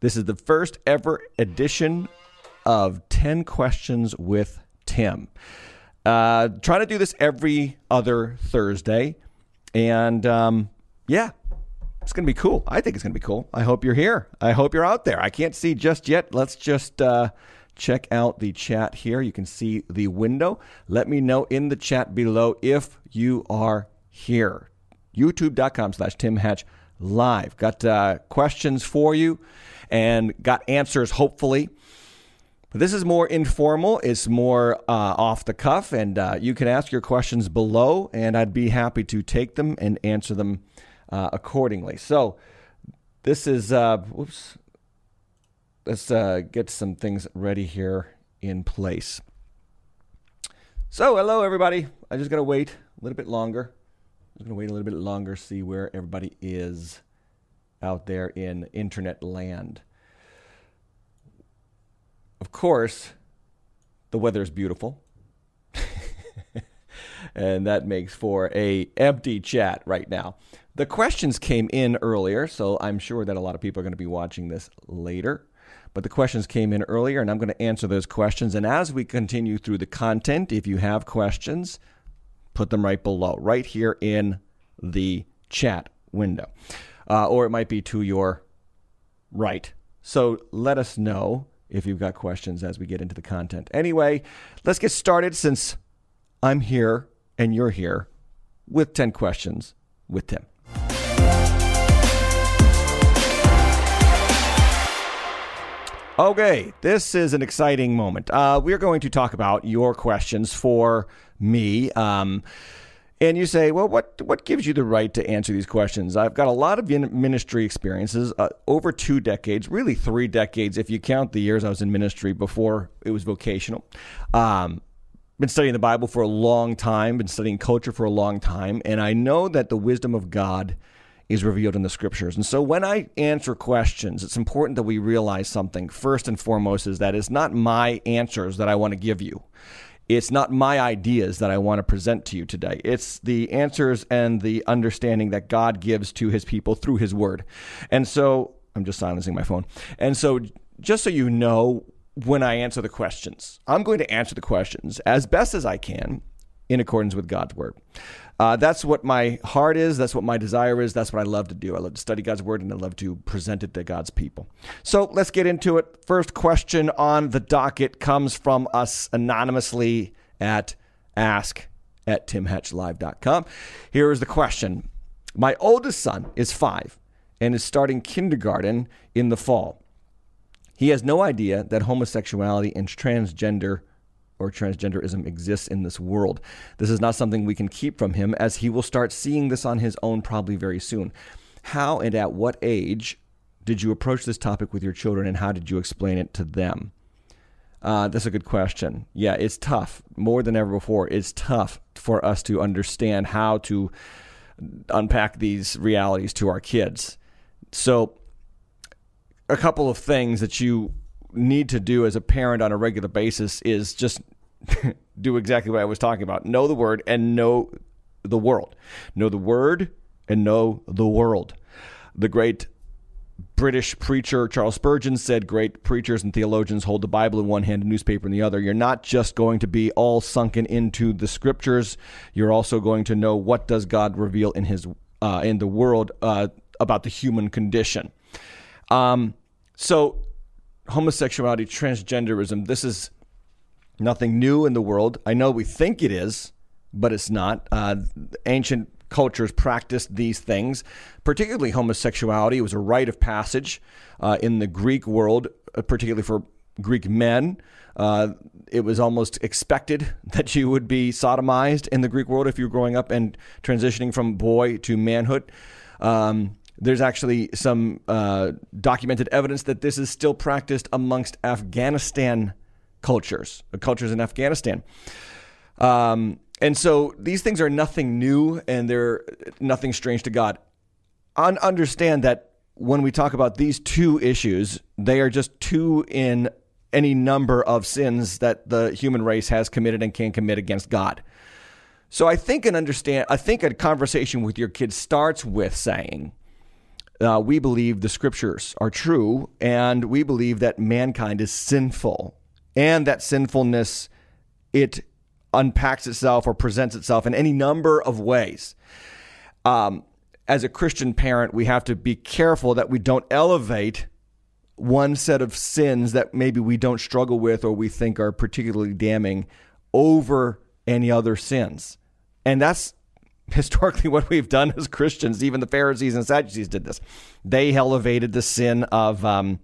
This is the first ever edition of 10 Questions with Tim. Uh, trying to do this every other Thursday. And um, yeah, it's going to be cool. I think it's going to be cool. I hope you're here. I hope you're out there. I can't see just yet. Let's just uh, check out the chat here. You can see the window. Let me know in the chat below if you are here. YouTube.com slash Tim Hatch live. Got uh, questions for you and got answers, hopefully. But this is more informal. It's more uh, off the cuff, and uh, you can ask your questions below, and I'd be happy to take them and answer them uh, accordingly. So, this is, uh, whoops, let's uh, get some things ready here in place. So, hello, everybody. I just got to wait a little bit longer. I'm going to wait a little bit longer, see where everybody is out there in internet land. Of course, the weather is beautiful. and that makes for a empty chat right now. The questions came in earlier, so I'm sure that a lot of people are going to be watching this later. But the questions came in earlier, and I'm going to answer those questions. And as we continue through the content, if you have questions, put them right below, right here in the chat window. Uh, or it might be to your right. So let us know if you've got questions as we get into the content. Anyway, let's get started since I'm here and you're here with 10 questions with Tim. Okay, this is an exciting moment. Uh, we're going to talk about your questions for me. Um, and you say, well, what what gives you the right to answer these questions? I've got a lot of ministry experiences, uh, over two decades, really three decades if you count the years I was in ministry before it was vocational. Um, been studying the Bible for a long time, been studying culture for a long time, and I know that the wisdom of God is revealed in the scriptures. And so when I answer questions, it's important that we realize something. First and foremost is that it's not my answers that I want to give you. It's not my ideas that I want to present to you today. It's the answers and the understanding that God gives to his people through his word. And so I'm just silencing my phone. And so just so you know, when I answer the questions, I'm going to answer the questions as best as I can in accordance with God's word. Uh, that's what my heart is. That's what my desire is. That's what I love to do. I love to study God's word and I love to present it to God's people. So let's get into it. First question on the docket comes from us anonymously at ask at timhatchlive.com. Here is the question My oldest son is five and is starting kindergarten in the fall. He has no idea that homosexuality and transgender or transgenderism exists in this world. This is not something we can keep from him, as he will start seeing this on his own probably very soon. How and at what age did you approach this topic with your children, and how did you explain it to them? Uh, that's a good question. Yeah, it's tough more than ever before. It's tough for us to understand how to unpack these realities to our kids. So, a couple of things that you need to do as a parent on a regular basis is just do exactly what I was talking about. Know the word and know the world. Know the word and know the world. The great British preacher Charles Spurgeon said great preachers and theologians hold the Bible in one hand and newspaper in the other. You're not just going to be all sunken into the scriptures. You're also going to know what does God reveal in his uh, in the world uh, about the human condition. Um, so homosexuality, transgenderism, this is nothing new in the world. I know we think it is, but it's not. Uh, ancient cultures practiced these things, particularly homosexuality. It was a rite of passage uh, in the Greek world, uh, particularly for Greek men. Uh, it was almost expected that you would be sodomized in the Greek world if you were growing up and transitioning from boy to manhood. Um, there's actually some uh, documented evidence that this is still practiced amongst Afghanistan cultures, uh, cultures in Afghanistan. Um, and so these things are nothing new and they're nothing strange to God. Un- understand that when we talk about these two issues, they are just two in any number of sins that the human race has committed and can commit against God. So I think an understand I think a conversation with your kids starts with saying, uh, we believe the scriptures are true, and we believe that mankind is sinful, and that sinfulness it unpacks itself or presents itself in any number of ways. Um, as a Christian parent, we have to be careful that we don't elevate one set of sins that maybe we don't struggle with or we think are particularly damning over any other sins. And that's historically what we've done as Christians. Even the Pharisees and Sadducees did this. They elevated the sin of, um,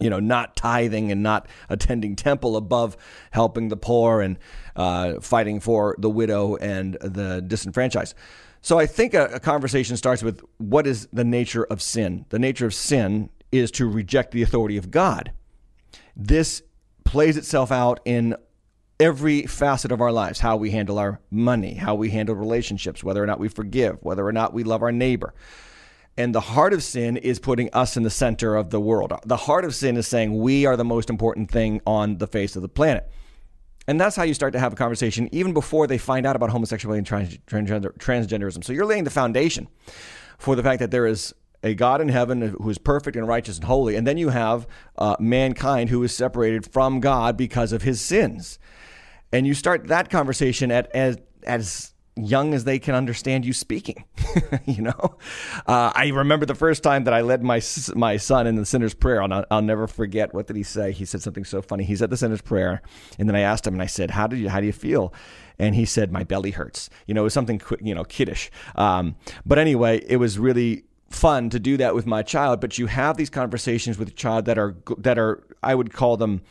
you know, not tithing and not attending temple above helping the poor and uh, fighting for the widow and the disenfranchised. So I think a, a conversation starts with what is the nature of sin? The nature of sin is to reject the authority of God. This plays itself out in every facet of our lives how we handle our money, how we handle relationships, whether or not we forgive, whether or not we love our neighbor. And the heart of sin is putting us in the center of the world. The heart of sin is saying we are the most important thing on the face of the planet. And that's how you start to have a conversation even before they find out about homosexuality and trans- transgender- transgenderism. So you're laying the foundation for the fact that there is a God in heaven who is perfect and righteous and holy. And then you have uh, mankind who is separated from God because of his sins and you start that conversation at as as young as they can understand you speaking. you know, uh, I remember the first time that I led my my son in the sinner's prayer. I'll, I'll never forget. What did he say? He said something so funny. He said the sinner's prayer, and then I asked him, and I said, "How do you how do you feel?" And he said, "My belly hurts." You know, it was something you know kiddish. Um, but anyway, it was really fun to do that with my child. But you have these conversations with a child that are that are I would call them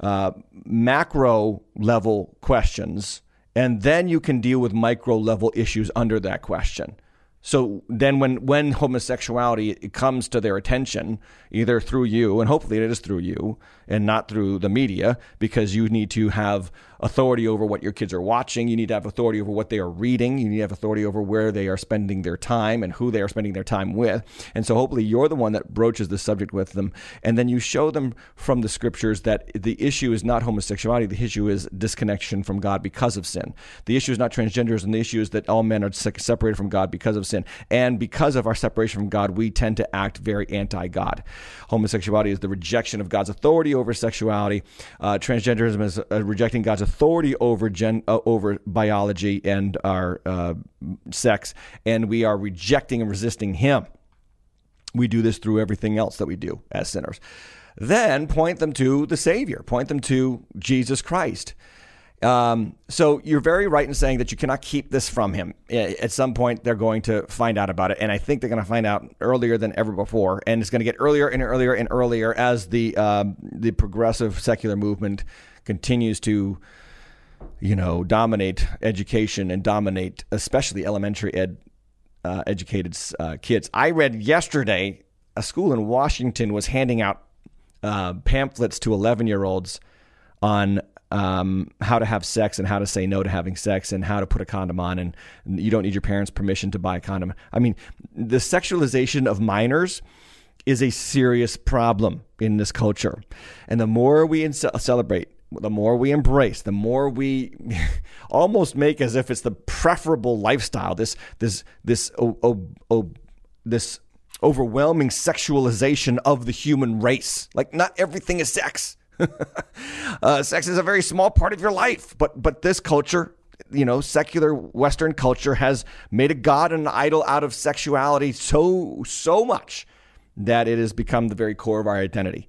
uh, macro level questions, and then you can deal with micro level issues under that question. So then, when when homosexuality comes to their attention, either through you, and hopefully it is through you, and not through the media, because you need to have authority over what your kids are watching. You need to have authority over what they are reading. You need to have authority over where they are spending their time and who they are spending their time with. And so hopefully you're the one that broaches the subject with them. And then you show them from the scriptures that the issue is not homosexuality. The issue is disconnection from God because of sin. The issue is not transgenderism. The issue is that all men are separated from God because of sin. And because of our separation from God, we tend to act very anti God. Homosexuality is the rejection of God's authority over sexuality. Uh, transgenderism is uh, rejecting God's authority over gen, uh, over biology and our uh, sex, and we are rejecting and resisting Him. We do this through everything else that we do as sinners. Then point them to the Savior, point them to Jesus Christ. Um, so you're very right in saying that you cannot keep this from him. At some point, they're going to find out about it, and I think they're going to find out earlier than ever before, and it's going to get earlier and earlier and earlier as the um, the progressive secular movement continues to, you know, dominate education and dominate especially elementary ed uh, educated uh, kids. I read yesterday a school in Washington was handing out uh, pamphlets to 11 year olds on um, how to have sex and how to say no to having sex and how to put a condom on and you don't need your parents' permission to buy a condom. I mean, the sexualization of minors is a serious problem in this culture, and the more we in- celebrate. The more we embrace, the more we almost make as if it's the preferable lifestyle. This, this, this, oh, oh, oh, this overwhelming sexualization of the human race. Like, not everything is sex uh, sex is a very small part of your life, but but this culture, you know, secular Western culture has made a god and an idol out of sexuality so so much that it has become the very core of our identity.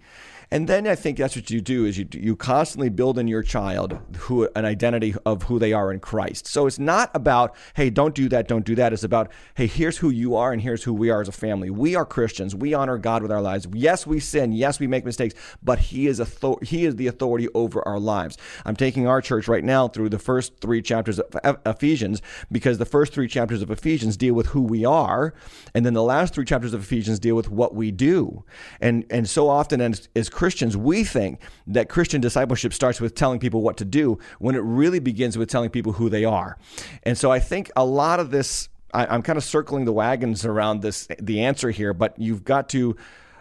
And then I think that's what you do is you you constantly build in your child who an identity of who they are in Christ. So it's not about hey don't do that don't do that. It's about hey here's who you are and here's who we are as a family. We are Christians. We honor God with our lives. Yes we sin. Yes we make mistakes. But He is author- He is the authority over our lives. I'm taking our church right now through the first three chapters of Ephesians because the first three chapters of Ephesians deal with who we are, and then the last three chapters of Ephesians deal with what we do. And and so often as, as Christians, we think that Christian discipleship starts with telling people what to do when it really begins with telling people who they are. And so I think a lot of this, I, am kind of circling the wagons around this, the answer here, but you've got to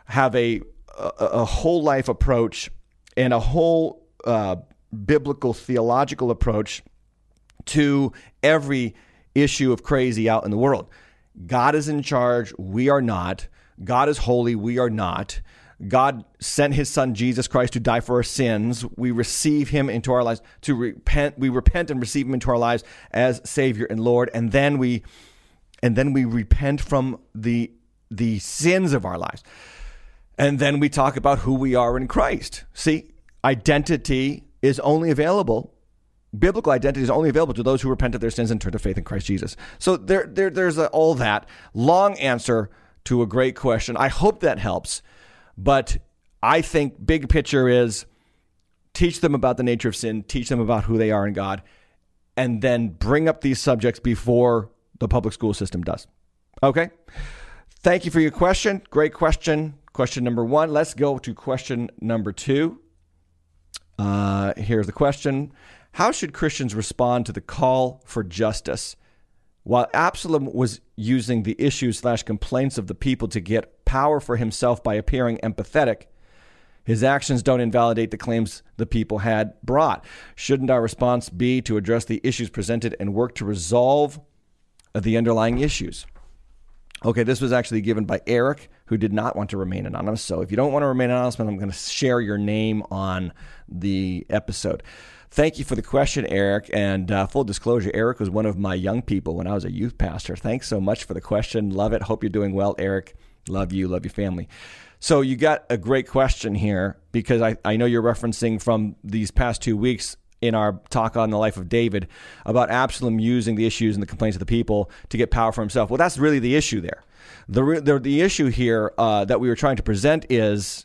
have a, a, a whole life approach and a whole uh, biblical theological approach to every issue of crazy out in the world. God is in charge. We are not. God is holy, we are not. God sent his son Jesus Christ to die for our sins. We receive him into our lives to repent. We repent and receive him into our lives as Savior and Lord. And then we and then we repent from the the sins of our lives. And then we talk about who we are in Christ. See, identity is only available biblical identity is only available to those who repent of their sins and turn to faith in Christ Jesus. So there, there there's a, all that long answer to a great question. I hope that helps, but I think big picture is teach them about the nature of sin, teach them about who they are in God, and then bring up these subjects before the public school system does. Okay? Thank you for your question. Great question. Question number one. Let's go to question number two. Uh, here's the question how should Christians respond to the call for justice? While Absalom was using the issues slash complaints of the people to get power for himself by appearing empathetic, his actions don't invalidate the claims the people had brought. Shouldn't our response be to address the issues presented and work to resolve the underlying issues? Okay, this was actually given by Eric, who did not want to remain anonymous. So if you don't want to remain anonymous, I'm going to share your name on the episode. Thank you for the question, Eric. And uh, full disclosure, Eric was one of my young people when I was a youth pastor. Thanks so much for the question. Love it. Hope you're doing well, Eric. Love you. Love your family. So you got a great question here because I, I know you're referencing from these past two weeks in our talk on the life of David about Absalom using the issues and the complaints of the people to get power for himself. Well, that's really the issue there. The, the, the issue here uh, that we were trying to present is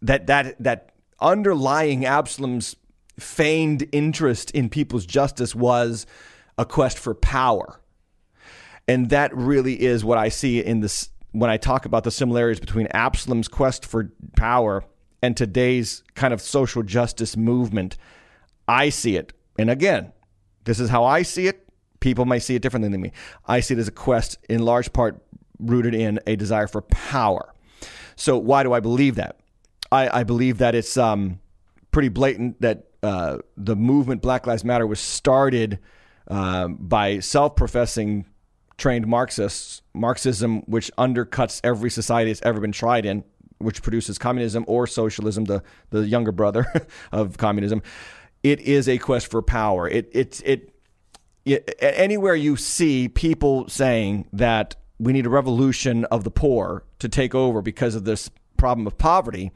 that, that, that underlying Absalom's feigned interest in people's justice was a quest for power. And that really is what I see in this when I talk about the similarities between Absalom's quest for power and today's kind of social justice movement. I see it. And again, this is how I see it. People may see it differently than me. I see it as a quest in large part rooted in a desire for power. So why do I believe that? I, I believe that it's um, pretty blatant that uh, the movement Black Lives Matter was started uh, by self-professing trained Marxists, Marxism, which undercuts every society that's ever been tried in, which produces communism or socialism, the the younger brother of communism. It is a quest for power. It it it, it anywhere you see people saying that we need a revolution of the poor to take over because of this problem of poverty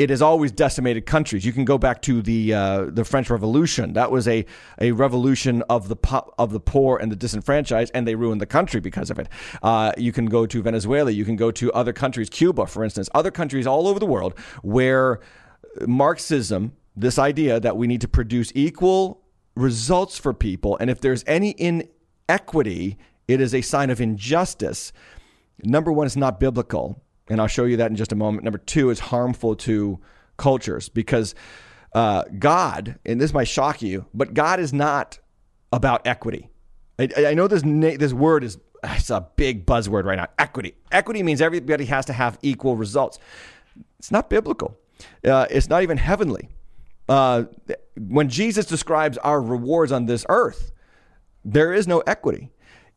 it has always decimated countries. You can go back to the uh, the French Revolution. That was a, a revolution of the po- of the poor and the disenfranchised, and they ruined the country because of it. Uh, you can go to Venezuela. You can go to other countries, Cuba, for instance, other countries all over the world where Marxism, this idea that we need to produce equal results for people, and if there's any inequity, it is a sign of injustice. Number one, it's not biblical and I'll show you that in just a moment. Number two is harmful to cultures because uh, God, and this might shock you, but God is not about equity. I, I know this this word is it's a big buzzword right now. Equity. Equity means everybody has to have equal results. It's not biblical. Uh, it's not even heavenly. Uh, when Jesus describes our rewards on this earth, there is no equity.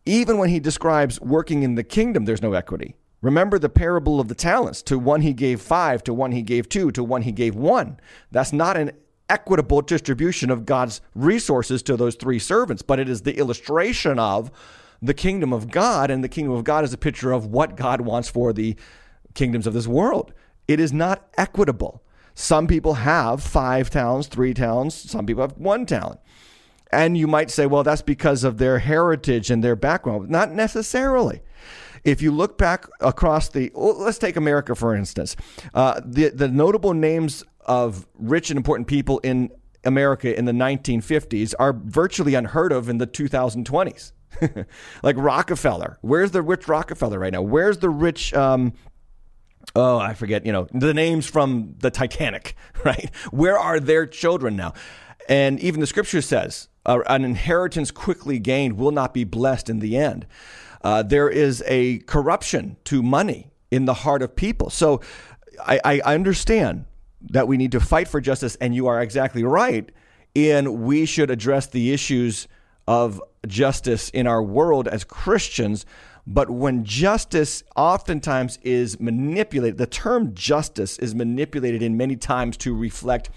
Even when he describes working in the kingdom, there's no equity. Remember the parable of the talents. To one he gave five, to one he gave two, to one he gave one. That's not an equitable distribution of God's resources to those three servants, but it is the illustration of the kingdom of God. And the kingdom of God is a picture of what God wants for the kingdoms of this world. It is not equitable. Some people have five talents, three talents, some people have one talent. And you might say, well, that's because of their heritage and their background. Not necessarily. If you look back across the, let's take America for instance, uh, the the notable names of rich and important people in America in the 1950s are virtually unheard of in the 2020s. like Rockefeller. Where's the rich Rockefeller right now? Where's the rich um, oh, I forget, you know, the names from the Titanic, right? Where are their children now? And even the scripture says, an inheritance quickly gained will not be blessed in the end. Uh, there is a corruption to money in the heart of people. So I, I understand that we need to fight for justice, and you are exactly right. in we should address the issues of justice in our world as Christians, But when justice oftentimes is manipulated, the term justice is manipulated in many times to reflect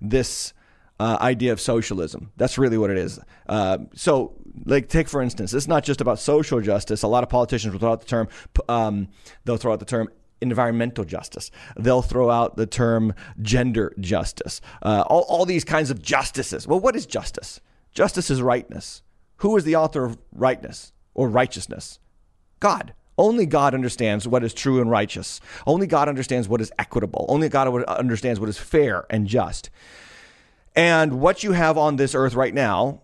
this uh, idea of socialism. That's really what it is. Uh, so, like, take for instance, it's not just about social justice. A lot of politicians will throw out the term. Um, they'll throw out the term environmental justice. They'll throw out the term gender justice. Uh, all, all these kinds of justices. Well, what is justice? Justice is rightness. Who is the author of rightness or righteousness? God. Only God understands what is true and righteous. Only God understands what is equitable. Only God understands what is fair and just. And what you have on this earth right now,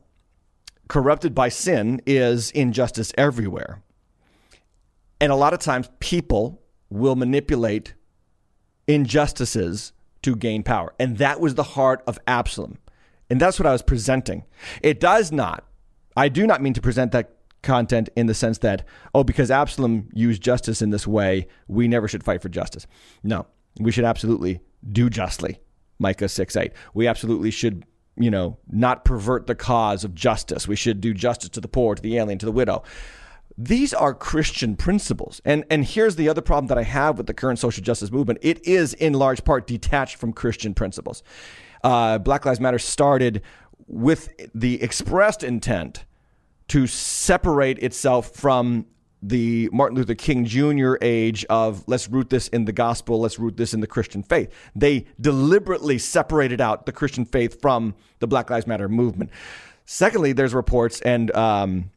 corrupted by sin, is injustice everywhere. And a lot of times people will manipulate injustices to gain power. And that was the heart of Absalom. And that's what I was presenting. It does not, I do not mean to present that content in the sense that, oh, because Absalom used justice in this way, we never should fight for justice. No, we should absolutely do justly. Micah 6 8. We absolutely should, you know, not pervert the cause of justice. We should do justice to the poor, to the alien, to the widow. These are Christian principles. And, and here's the other problem that I have with the current social justice movement it is, in large part, detached from Christian principles. Uh, Black Lives Matter started with the expressed intent to separate itself from the Martin Luther King Jr. age of let's root this in the gospel, let's root this in the Christian faith. They deliberately separated out the Christian faith from the Black Lives Matter movement. Secondly, there's reports, and um,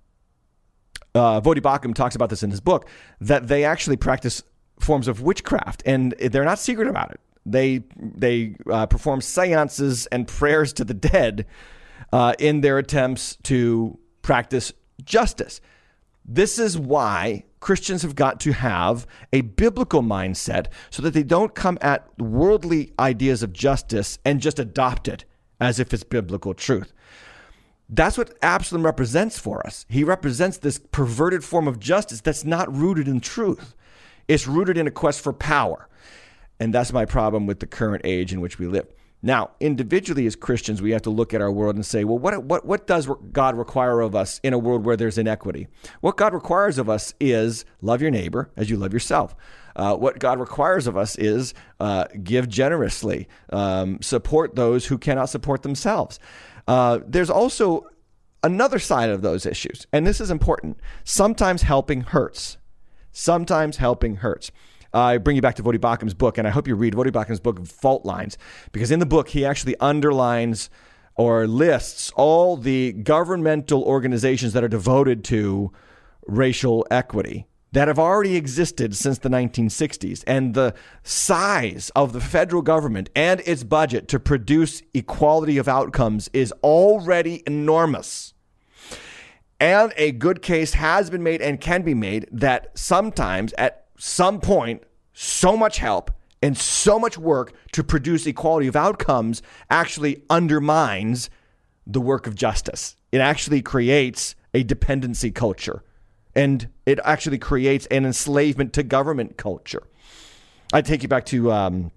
uh, Voddie Baucham talks about this in his book, that they actually practice forms of witchcraft, and they're not secret about it. They they uh, perform seances and prayers to the dead uh, in their attempts to practice justice. This is why Christians have got to have a biblical mindset so that they don't come at worldly ideas of justice and just adopt it as if it's biblical truth. That's what Absalom represents for us. He represents this perverted form of justice that's not rooted in truth. It's rooted in a quest for power. And that's my problem with the current age in which we live. Now, individually as Christians, we have to look at our world and say, well, what, what, what does God require of us in a world where there's inequity? What God requires of us is love your neighbor as you love yourself. Uh, what God requires of us is uh, give generously, um, support those who cannot support themselves. Uh, there's also another side of those issues, and this is important. Sometimes helping hurts. Sometimes helping hurts. I bring you back to Voddie Baucham's book, and I hope you read Voddie Baucham's book, Fault Lines, because in the book, he actually underlines or lists all the governmental organizations that are devoted to racial equity that have already existed since the 1960s. And the size of the federal government and its budget to produce equality of outcomes is already enormous. And a good case has been made and can be made that sometimes at some point, so much help and so much work to produce equality of outcomes actually undermines the work of justice. It actually creates a dependency culture and it actually creates an enslavement to government culture. I take you back to, um,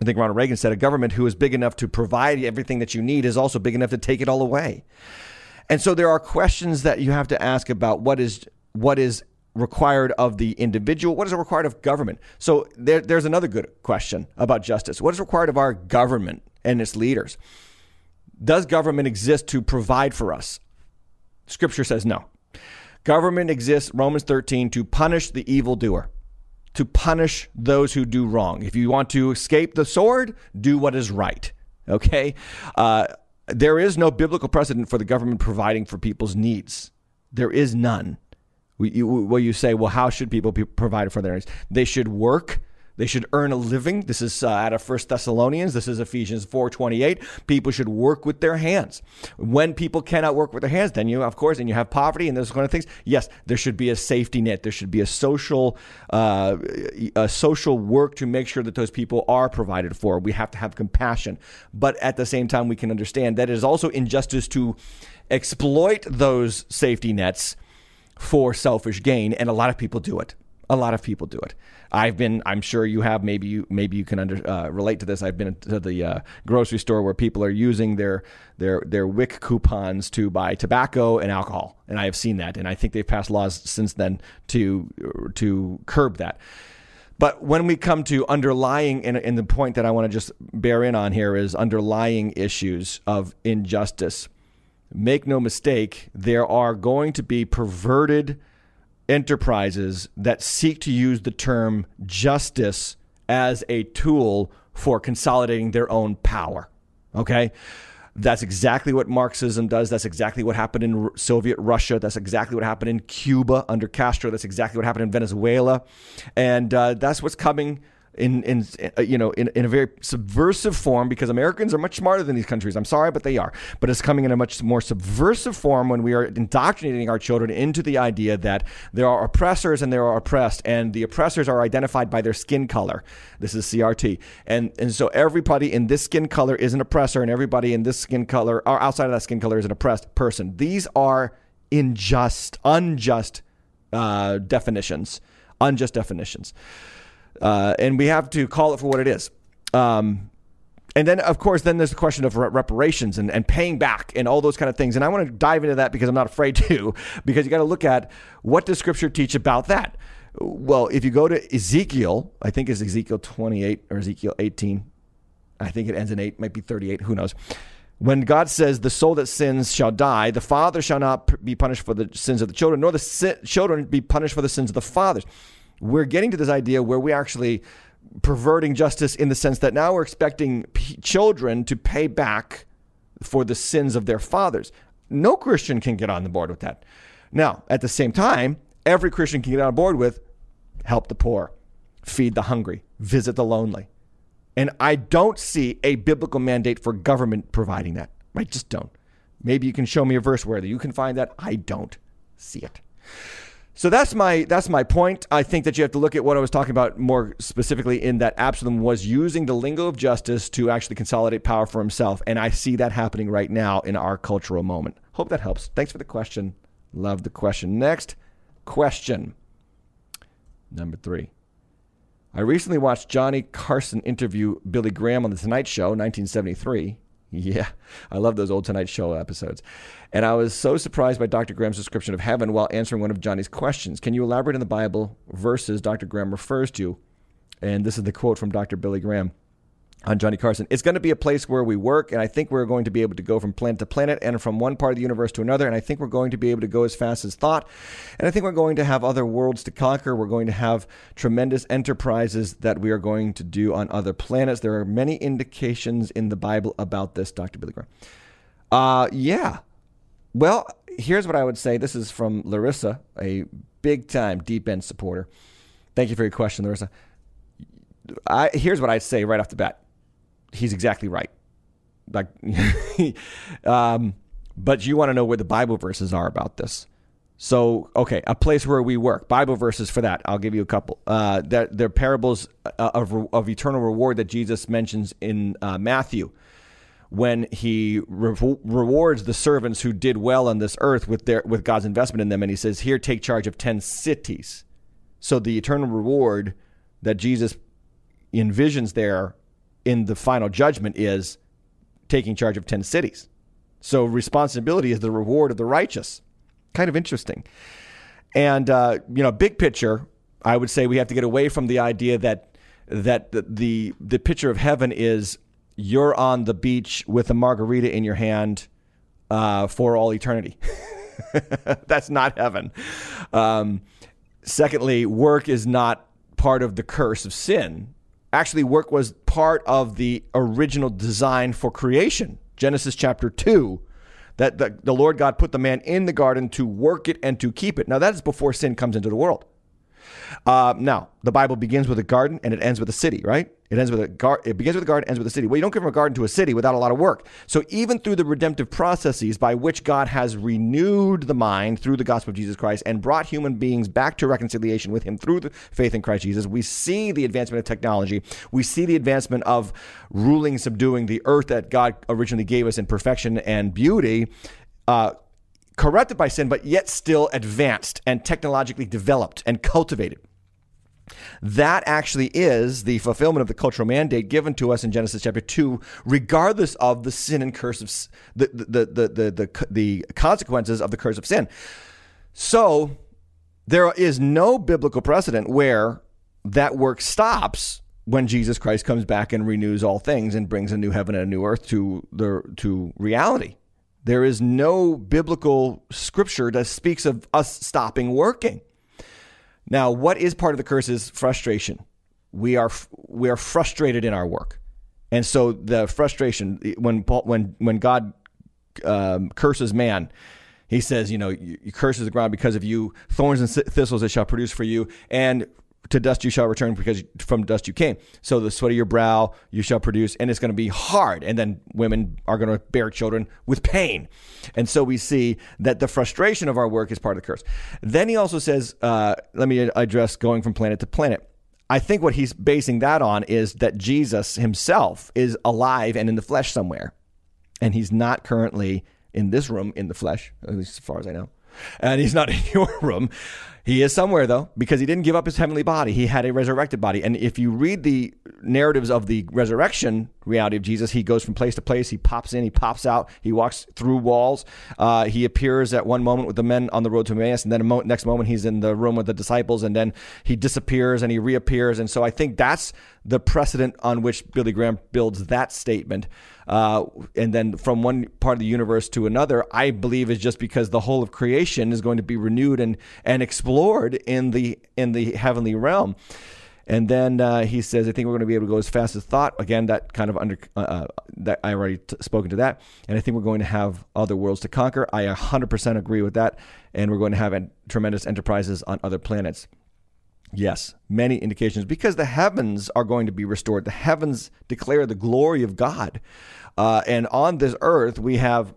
I think Ronald Reagan said, a government who is big enough to provide everything that you need is also big enough to take it all away. And so there are questions that you have to ask about what is what is required of the individual? What is required of government? So there, there's another good question about justice. What is required of our government and its leaders? Does government exist to provide for us? Scripture says no. Government exists, Romans 13, to punish the evildoer, to punish those who do wrong. If you want to escape the sword, do what is right. Okay? Uh, there is no biblical precedent for the government providing for people's needs. There is none. You, well, you say, well, how should people be provided for their needs? They should work. They should earn a living. This is uh, out of First Thessalonians. This is Ephesians 4:28. People should work with their hands. When people cannot work with their hands, then you, of course, and you have poverty and those kind of things. Yes, there should be a safety net. There should be a social, uh, a social work to make sure that those people are provided for. We have to have compassion, but at the same time, we can understand that it is also injustice to exploit those safety nets for selfish gain, and a lot of people do it. A lot of people do it. I've been. I'm sure you have. Maybe you. Maybe you can under, uh, relate to this. I've been to the uh, grocery store where people are using their their their WIC coupons to buy tobacco and alcohol, and I have seen that. And I think they've passed laws since then to to curb that. But when we come to underlying, and, and the point that I want to just bear in on here is underlying issues of injustice. Make no mistake, there are going to be perverted enterprises that seek to use the term justice as a tool for consolidating their own power. Okay? That's exactly what Marxism does. That's exactly what happened in Soviet Russia. That's exactly what happened in Cuba under Castro. That's exactly what happened in Venezuela. And uh, that's what's coming in in uh, you know in, in a very subversive form because Americans are much smarter than these countries. I'm sorry, but they are. But it's coming in a much more subversive form when we are indoctrinating our children into the idea that there are oppressors and there are oppressed, and the oppressors are identified by their skin color. This is CRT, and and so everybody in this skin color is an oppressor, and everybody in this skin color or outside of that skin color is an oppressed person. These are unjust, unjust uh, definitions, unjust definitions. Uh, and we have to call it for what it is. Um, and then, of course, then there's the question of reparations and, and paying back and all those kind of things. And I want to dive into that because I'm not afraid to, because you got to look at what does Scripture teach about that. Well, if you go to Ezekiel, I think it's Ezekiel 28 or Ezekiel 18. I think it ends in 8, might be 38, who knows. When God says, The soul that sins shall die, the father shall not be punished for the sins of the children, nor the si- children be punished for the sins of the fathers we're getting to this idea where we actually perverting justice in the sense that now we're expecting p- children to pay back for the sins of their fathers. No Christian can get on the board with that. Now, at the same time, every Christian can get on board with help the poor, feed the hungry, visit the lonely. And I don't see a biblical mandate for government providing that. I just don't. Maybe you can show me a verse where you can find that. I don't see it. So that's my that's my point. I think that you have to look at what I was talking about more specifically in that Absalom was using the lingo of justice to actually consolidate power for himself, and I see that happening right now in our cultural moment. Hope that helps. Thanks for the question. Love the question. Next question. Number 3. I recently watched Johnny Carson interview Billy Graham on the Tonight Show 1973. Yeah, I love those old Tonight Show episodes. And I was so surprised by Dr. Graham's description of heaven while answering one of Johnny's questions. Can you elaborate on the Bible verses Dr. Graham refers to? And this is the quote from Dr. Billy Graham on Johnny Carson. It's going to be a place where we work, and I think we're going to be able to go from planet to planet and from one part of the universe to another. And I think we're going to be able to go as fast as thought. And I think we're going to have other worlds to conquer. We're going to have tremendous enterprises that we are going to do on other planets. There are many indications in the Bible about this, Dr. Billy Graham. Uh, yeah. Well, here's what I would say. This is from Larissa, a big time deep end supporter. Thank you for your question, Larissa. I, here's what I'd say right off the bat he's exactly right. Like, um, but you want to know where the Bible verses are about this. So, okay, a place where we work. Bible verses for that. I'll give you a couple. Uh, they're, they're parables uh, of, of eternal reward that Jesus mentions in uh, Matthew when he re- rewards the servants who did well on this earth with their with God's investment in them, and he says, "Here, take charge of ten cities." So the eternal reward that Jesus envisions there in the final judgment is taking charge of 10 cities. So responsibility is the reward of the righteous. Kind of interesting. And, uh, you know, big picture, I would say we have to get away from the idea that that the, the, the picture of heaven is you're on the beach with a margarita in your hand uh, for all eternity. That's not heaven. Um, secondly, work is not part of the curse of sin actually work was part of the original design for creation. Genesis chapter 2 that the, the Lord God put the man in the garden to work it and to keep it. Now, that is before sin comes into the world. Uh, now, the Bible begins with a garden and it ends with a city, right? It ends with a gar- it begins with a garden, ends with a city. Well, you don't go from a garden to a city without a lot of work. So even through the redemptive processes by which God has renewed the mind through the gospel of Jesus Christ and brought human beings back to reconciliation with him through the faith in Christ Jesus, we see the advancement of technology. We see the advancement of ruling, subduing the earth that God originally gave us in perfection and beauty. Uh, corrupted by sin, but yet still advanced and technologically developed and cultivated. That actually is the fulfillment of the cultural mandate given to us in Genesis chapter 2, regardless of the sin and curse of the, the, the, the, the, the consequences of the curse of sin. So there is no biblical precedent where that work stops when Jesus Christ comes back and renews all things and brings a new heaven and a new earth to the to reality. There is no biblical scripture that speaks of us stopping working. Now, what is part of the curse is frustration. We are we are frustrated in our work, and so the frustration when when when God um, curses man, He says, you know, you, you curses the ground because of you. Thorns and thistles it shall produce for you, and to dust you shall return because from dust you came. So the sweat of your brow you shall produce, and it's going to be hard. And then women are going to bear children with pain. And so we see that the frustration of our work is part of the curse. Then he also says, uh, let me address going from planet to planet. I think what he's basing that on is that Jesus himself is alive and in the flesh somewhere. And he's not currently in this room in the flesh, at least as far as I know. And he's not in your room. He is somewhere though, because he didn't give up his heavenly body. He had a resurrected body. And if you read the narratives of the resurrection reality of Jesus, he goes from place to place. He pops in, he pops out, he walks through walls. Uh, he appears at one moment with the men on the road to Emmaus, and then the mo- next moment he's in the room with the disciples, and then he disappears and he reappears. And so I think that's the precedent on which Billy Graham builds that statement. Uh, and then from one part of the universe to another, I believe is just because the whole of creation is going to be renewed and and explored in the in the heavenly realm. And then uh, he says, I think we're going to be able to go as fast as thought. Again, that kind of under uh, uh that I already t- spoken to that. And I think we're going to have other worlds to conquer. I 100% agree with that. And we're going to have tremendous enterprises on other planets. Yes, many indications because the heavens are going to be restored. The heavens declare the glory of God, uh, and on this earth we have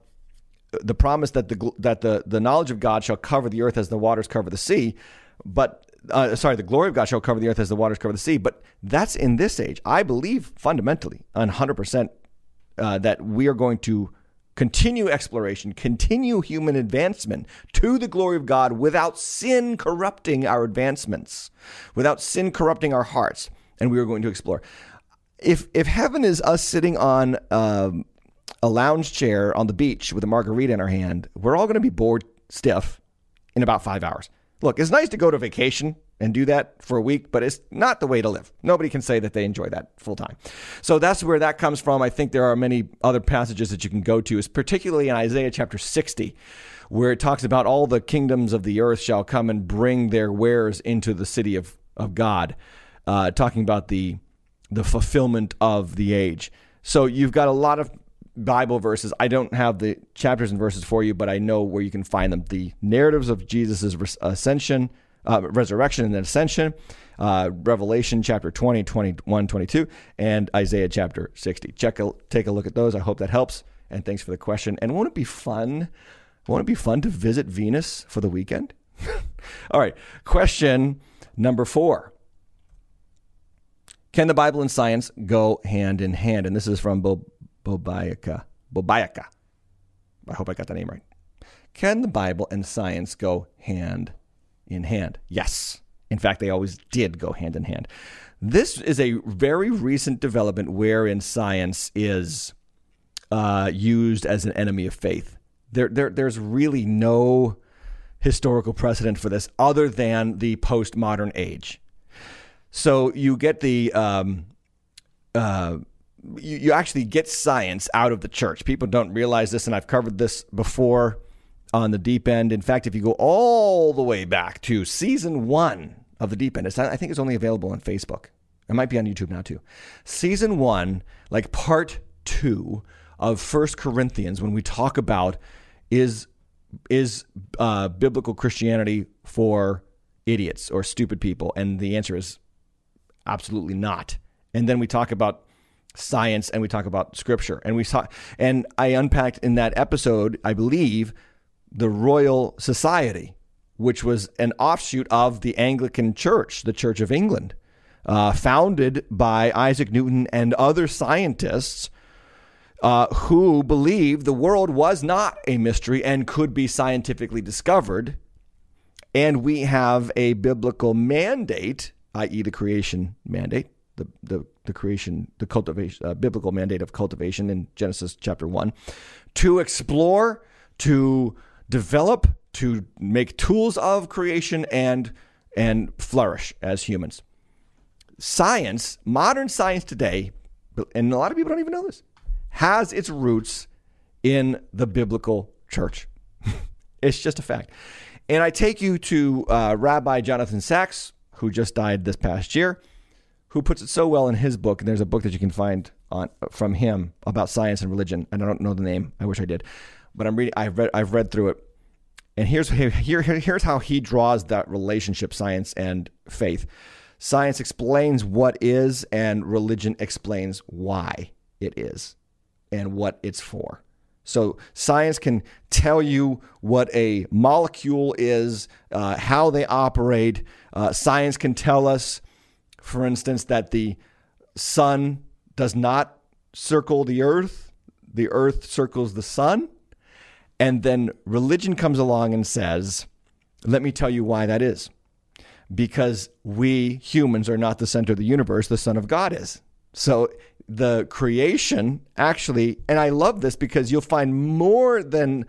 the promise that the that the the knowledge of God shall cover the earth as the waters cover the sea. But uh, sorry, the glory of God shall cover the earth as the waters cover the sea. But that's in this age. I believe fundamentally, 100 uh, percent, that we are going to continue exploration, continue human advancement to the glory of God without sin corrupting our advancements, without sin corrupting our hearts. And we are going to explore. If, if heaven is us sitting on um, a lounge chair on the beach with a margarita in our hand, we're all going to be bored stiff in about five hours. Look, it's nice to go to vacation and do that for a week, but it's not the way to live. Nobody can say that they enjoy that full time. So that's where that comes from. I think there are many other passages that you can go to, is particularly in Isaiah chapter 60, where it talks about all the kingdoms of the earth shall come and bring their wares into the city of, of God, uh, talking about the the fulfillment of the age. So you've got a lot of Bible verses. I don't have the chapters and verses for you, but I know where you can find them. The narratives of Jesus' ascension, uh, resurrection and then ascension, uh, Revelation chapter 20, 21, 22, and Isaiah chapter 60. Check a, take a look at those. I hope that helps. And thanks for the question. And won't it be fun? Won't it be fun to visit Venus for the weekend? All right. Question number four. Can the Bible and science go hand in hand? And this is from Bo- Bobayaka. Bobayaka. I hope I got the name right. Can the Bible and science go hand in hand. Yes. In fact, they always did go hand in hand. This is a very recent development wherein science is uh, used as an enemy of faith. There, there, there's really no historical precedent for this other than the postmodern age. So you get the um, uh, you, you actually get science out of the church. People don't realize this, and I've covered this before on the deep end. In fact, if you go all the way back to season one of the deep end, it's I think it's only available on Facebook. It might be on YouTube now too. Season one, like part two of First Corinthians, when we talk about is is uh, biblical Christianity for idiots or stupid people, and the answer is absolutely not. And then we talk about science and we talk about scripture and we saw and I unpacked in that episode, I believe, the Royal Society, which was an offshoot of the Anglican Church, the Church of England, uh, founded by Isaac Newton and other scientists uh, who believed the world was not a mystery and could be scientifically discovered. And we have a biblical mandate i.e., the creation mandate, the, the, the creation, the cultivation, uh, biblical mandate of cultivation in Genesis chapter 1, to explore, to develop, to make tools of creation and, and flourish as humans. Science, modern science today, and a lot of people don't even know this, has its roots in the biblical church. it's just a fact. And I take you to uh, Rabbi Jonathan Sacks, who just died this past year, who puts it so well in his book. And there's a book that you can find on from him about science and religion. And I don't know the name. I wish I did, but I'm reading. I've read. I've read through it. And here's here, here here's how he draws that relationship, science and faith. Science explains what is, and religion explains why it is and what it's for. So science can tell you what a molecule is, uh, how they operate. Uh, science can tell us, for instance, that the sun does not circle the earth, the earth circles the sun. And then religion comes along and says, let me tell you why that is. Because we humans are not the center of the universe, the Son of God is. So the creation actually, and I love this because you'll find more than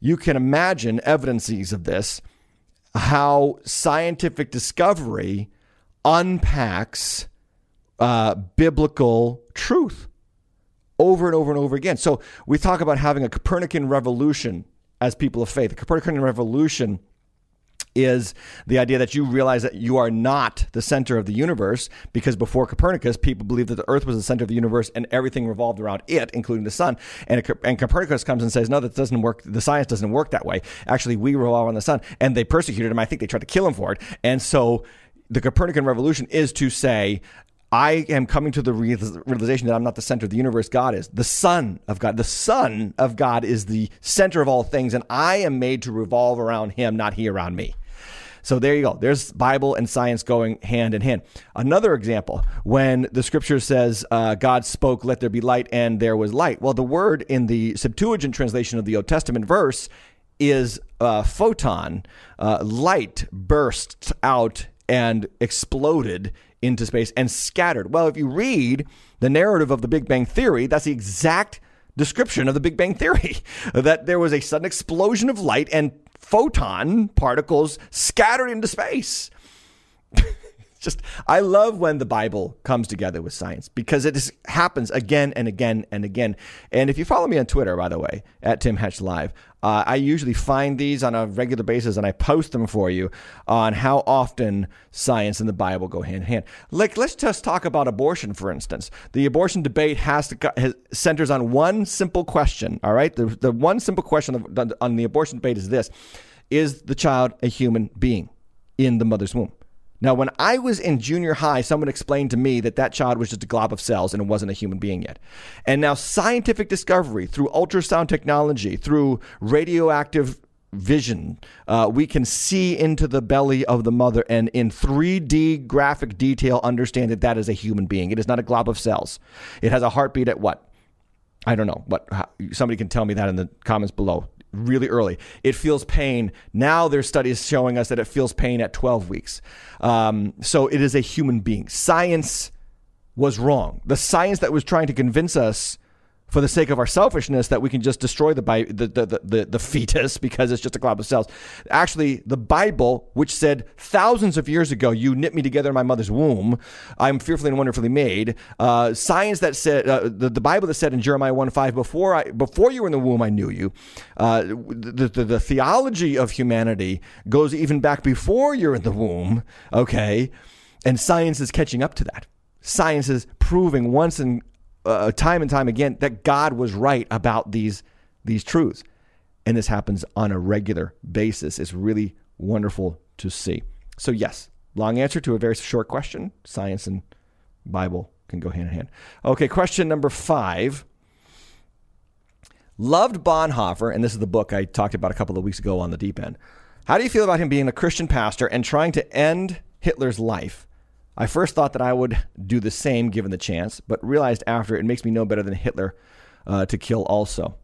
you can imagine evidences of this, how scientific discovery unpacks uh, biblical truth over and over and over again. So we talk about having a Copernican revolution as people of faith. The Copernican revolution is the idea that you realize that you are not the center of the universe because before Copernicus, people believed that the earth was the center of the universe and everything revolved around it, including the sun. And, and Copernicus comes and says, no, that doesn't work. The science doesn't work that way. Actually, we revolve around the sun. And they persecuted him. I think they tried to kill him for it. And so the Copernican revolution is to say, I am coming to the realization that I'm not the center of the universe. God is the Son of God. The Son of God is the center of all things, and I am made to revolve around Him, not He around me. So there you go. There's Bible and science going hand in hand. Another example, when the scripture says, uh, God spoke, let there be light, and there was light. Well, the word in the Septuagint translation of the Old Testament verse is uh, photon. Uh, light bursts out and exploded into space and scattered. Well, if you read the narrative of the Big Bang Theory, that's the exact description of the Big Bang Theory that there was a sudden explosion of light and photon particles scattered into space. Just, I love when the Bible comes together with science because it happens again and again and again. And if you follow me on Twitter, by the way, at Tim Hatch Live, uh, I usually find these on a regular basis and I post them for you on how often science and the Bible go hand in hand. Like, let's just talk about abortion, for instance. The abortion debate has to has, centers on one simple question. All right, the the one simple question on the abortion debate is this: Is the child a human being in the mother's womb? Now, when I was in junior high, someone explained to me that that child was just a glob of cells and it wasn't a human being yet. And now, scientific discovery through ultrasound technology, through radioactive vision, uh, we can see into the belly of the mother and in 3D graphic detail understand that that is a human being. It is not a glob of cells. It has a heartbeat at what? I don't know. What how, somebody can tell me that in the comments below really early. It feels pain. Now there's studies showing us that it feels pain at 12 weeks. Um, so it is a human being. Science was wrong. The science that was trying to convince us for the sake of our selfishness that we can just destroy the, the, the, the, the fetus because it's just a glob of cells. Actually, the Bible, which said thousands of years ago, you knit me together in my mother's womb, I'm fearfully and wonderfully made. Uh, science that said, uh, the, the Bible that said in Jeremiah 1 5, before, I, before you were in the womb, I knew you. Uh, the, the, the theology of humanity goes even back before you're in the womb, okay? And science is catching up to that. Science is proving once and uh, time and time again that God was right about these these truths, and this happens on a regular basis. It's really wonderful to see. So yes, long answer to a very short question. Science and Bible can go hand in hand. Okay, question number five. Loved Bonhoeffer, and this is the book I talked about a couple of weeks ago on the deep end. How do you feel about him being a Christian pastor and trying to end Hitler's life? I first thought that I would do the same given the chance, but realized after it makes me no better than Hitler uh, to kill also.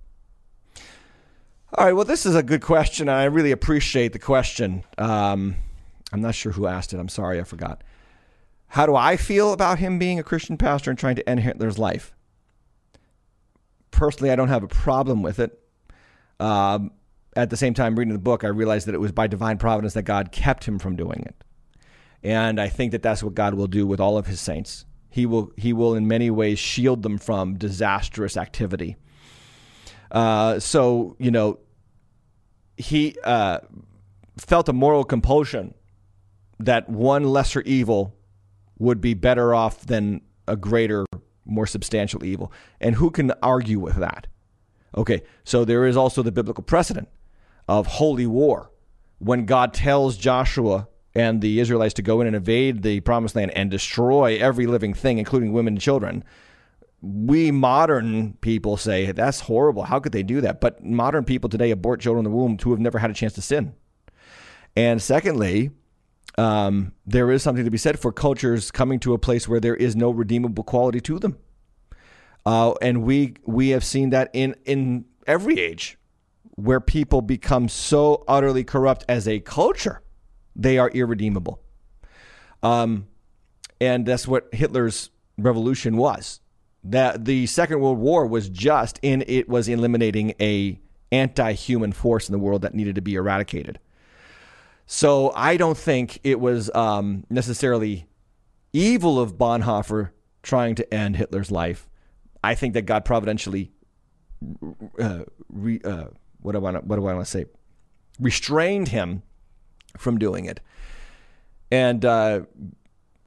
All right, well, this is a good question, and I really appreciate the question. Um, I'm not sure who asked it. I'm sorry, I forgot. how do I feel about him being a Christian pastor and trying to end Hitler's life? Personally, I don't have a problem with it. Um, at the same time, reading the book, I realized that it was by divine providence that God kept him from doing it. And I think that that's what God will do with all of his saints. He will, he will in many ways shield them from disastrous activity. Uh, so, you know, he uh, felt a moral compulsion that one lesser evil would be better off than a greater, more substantial evil. And who can argue with that? Okay, so there is also the biblical precedent of holy war when God tells Joshua and the Israelites to go in and invade the promised land and destroy every living thing, including women and children. We modern people say that's horrible. How could they do that? But modern people today abort children in the womb who have never had a chance to sin. And secondly, um, there is something to be said for cultures coming to a place where there is no redeemable quality to them. Uh, and we we have seen that in in every age, where people become so utterly corrupt as a culture, they are irredeemable. Um, and that's what Hitler's revolution was. That the Second World War was just in it was eliminating a anti-human force in the world that needed to be eradicated. So I don't think it was um, necessarily evil of Bonhoeffer trying to end Hitler's life. I think that God providentially, uh, re, uh, what do I want? To say? Restrained him from doing it, and uh,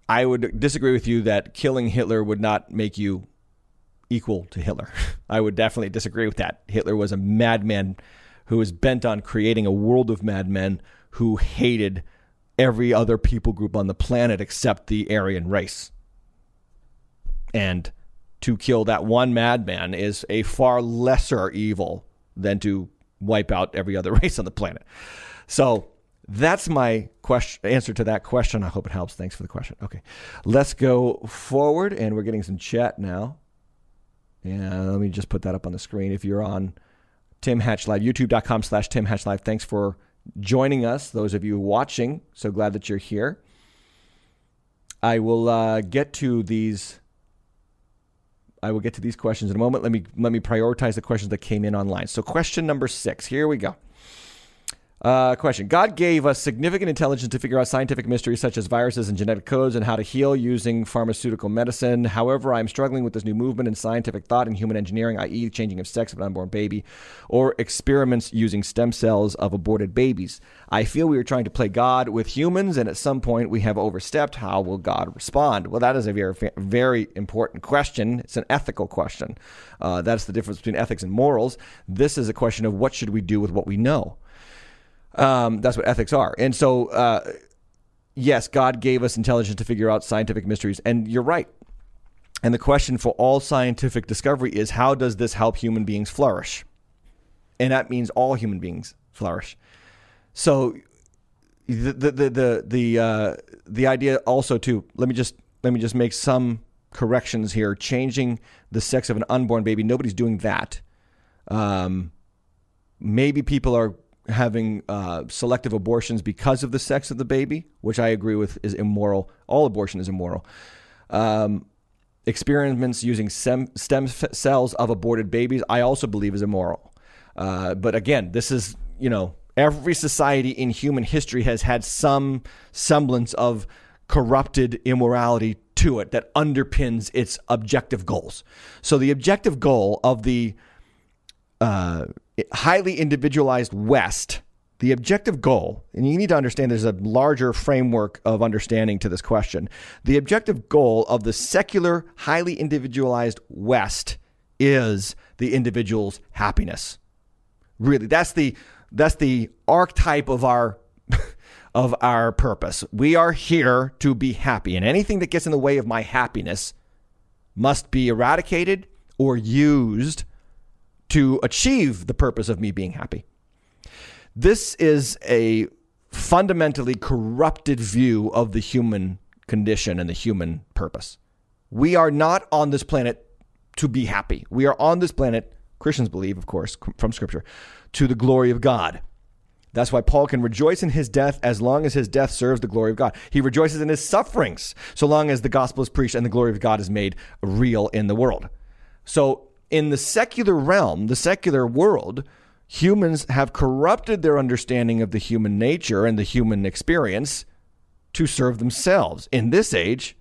I would disagree with you that killing Hitler would not make you equal to Hitler. I would definitely disagree with that. Hitler was a madman who was bent on creating a world of madmen who hated every other people group on the planet except the Aryan race. And to kill that one madman is a far lesser evil than to wipe out every other race on the planet. So that's my question answer to that question. I hope it helps. Thanks for the question. Okay. Let's go forward and we're getting some chat now. And let me just put that up on the screen. If you're on Tim Hatch Live, youtube.com slash Tim Hatch Live. Thanks for joining us, those of you watching. So glad that you're here. I will uh, get to these I will get to these questions in a moment. Let me let me prioritize the questions that came in online. So question number 6. Here we go. Uh, question God gave us significant intelligence to figure out scientific mysteries such as viruses and genetic codes and how to heal using pharmaceutical medicine. However, I'm struggling with this new movement in scientific thought and human engineering, i.e., changing of sex of an unborn baby, or experiments using stem cells of aborted babies. I feel we are trying to play God with humans, and at some point we have overstepped. How will God respond? Well, that is a very, very important question. It's an ethical question. Uh, that's the difference between ethics and morals. This is a question of what should we do with what we know. Um, that's what ethics are. And so, uh, yes, God gave us intelligence to figure out scientific mysteries. And you're right. And the question for all scientific discovery is how does this help human beings flourish? And that means all human beings flourish. So the the the the the, uh, the idea also too. Let me just let me just make some corrections here. Changing the sex of an unborn baby. Nobody's doing that. Um, maybe people are having uh, selective abortions because of the sex of the baby, which I agree with is immoral. All abortion is immoral. Um, experiments using stem, cells of aborted babies, I also believe is immoral. Uh, but again, this is, you know, every society in human history has had some semblance of corrupted immorality to it that underpins its objective goals. So the objective goal of the uh, highly individualized West, the objective goal, and you need to understand there's a larger framework of understanding to this question. The objective goal of the secular, highly individualized West is the individual's happiness. Really, that's the that's the archetype of our of our purpose. We are here to be happy, and anything that gets in the way of my happiness must be eradicated or used to achieve the purpose of me being happy. This is a fundamentally corrupted view of the human condition and the human purpose. We are not on this planet to be happy. We are on this planet, Christians believe, of course, from Scripture, to the glory of God. That's why Paul can rejoice in his death as long as his death serves the glory of God. He rejoices in his sufferings so long as the gospel is preached and the glory of God is made real in the world. So, in the secular realm, the secular world, humans have corrupted their understanding of the human nature and the human experience to serve themselves. In this age,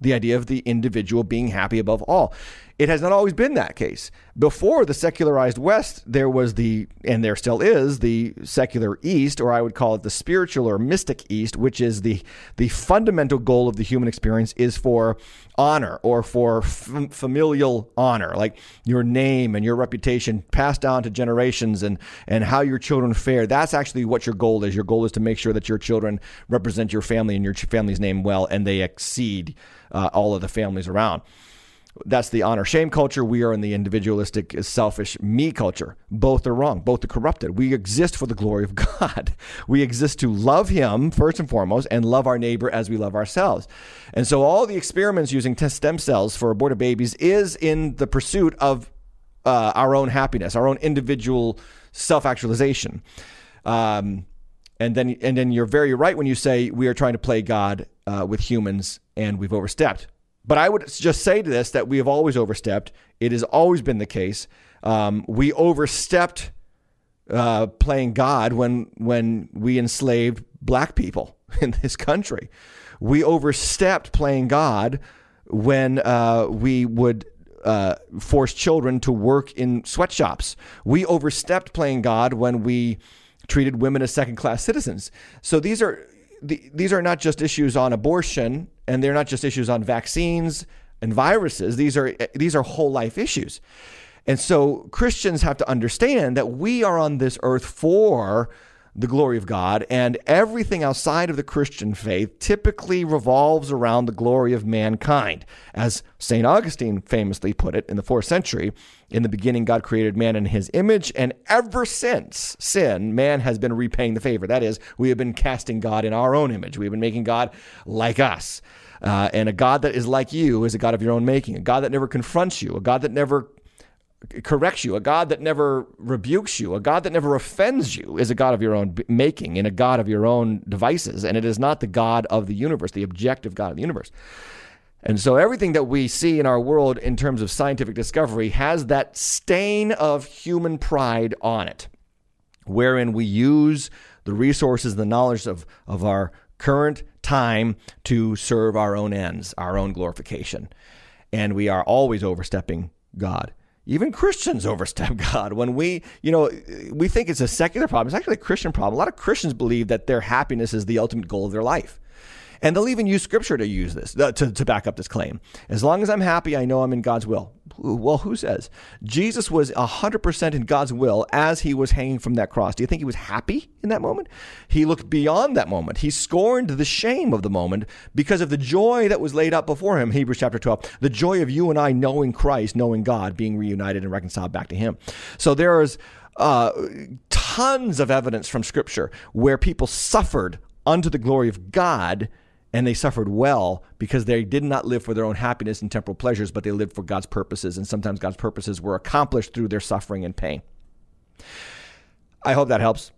the idea of the individual being happy above all. It has not always been that case. Before the secularized West, there was the, and there still is, the secular East, or I would call it the spiritual or mystic East, which is the, the fundamental goal of the human experience is for honor or for familial honor, like your name and your reputation passed down to generations and, and how your children fare. That's actually what your goal is. Your goal is to make sure that your children represent your family and your family's name well and they exceed uh, all of the families around. That's the honor shame culture. We are in the individualistic, selfish me culture. Both are wrong. Both are corrupted. We exist for the glory of God. We exist to love Him first and foremost and love our neighbor as we love ourselves. And so, all the experiments using stem cells for aborted babies is in the pursuit of uh, our own happiness, our own individual self actualization. Um, and then, and then you're very right when you say we are trying to play God uh, with humans and we've overstepped. But I would just say to this that we have always overstepped. It has always been the case. Um, we overstepped uh, playing God when when we enslaved black people in this country. We overstepped playing God when uh, we would uh, force children to work in sweatshops. We overstepped playing God when we treated women as second class citizens. So these are the, these are not just issues on abortion and they're not just issues on vaccines and viruses. These are these are whole life issues. And so Christians have to understand that we are on this earth for the glory of God, and everything outside of the Christian faith typically revolves around the glory of mankind. As St. Augustine famously put it in the fourth century, in the beginning, God created man in his image, and ever since sin, man has been repaying the favor. That is, we have been casting God in our own image. We have been making God like us. Uh, and a God that is like you is a God of your own making, a God that never confronts you, a God that never corrects you, a God that never rebukes you, a God that never offends you is a God of your own making and a God of your own devices. And it is not the God of the universe, the objective God of the universe. And so everything that we see in our world in terms of scientific discovery has that stain of human pride on it, wherein we use the resources, the knowledge of, of our current time to serve our own ends, our own glorification. And we are always overstepping God even Christians overstep God. When we, you know, we think it's a secular problem, it's actually a Christian problem. A lot of Christians believe that their happiness is the ultimate goal of their life. And they'll even use scripture to use this, uh, to, to back up this claim. As long as I'm happy, I know I'm in God's will. Well, who says? Jesus was 100% in God's will as he was hanging from that cross. Do you think he was happy in that moment? He looked beyond that moment. He scorned the shame of the moment because of the joy that was laid up before him. Hebrews chapter 12. The joy of you and I knowing Christ, knowing God, being reunited and reconciled back to him. So there is uh, tons of evidence from Scripture where people suffered unto the glory of God and they suffered well because they did not live for their own happiness and temporal pleasures, but they lived for God's purposes. And sometimes God's purposes were accomplished through their suffering and pain. I hope that helps.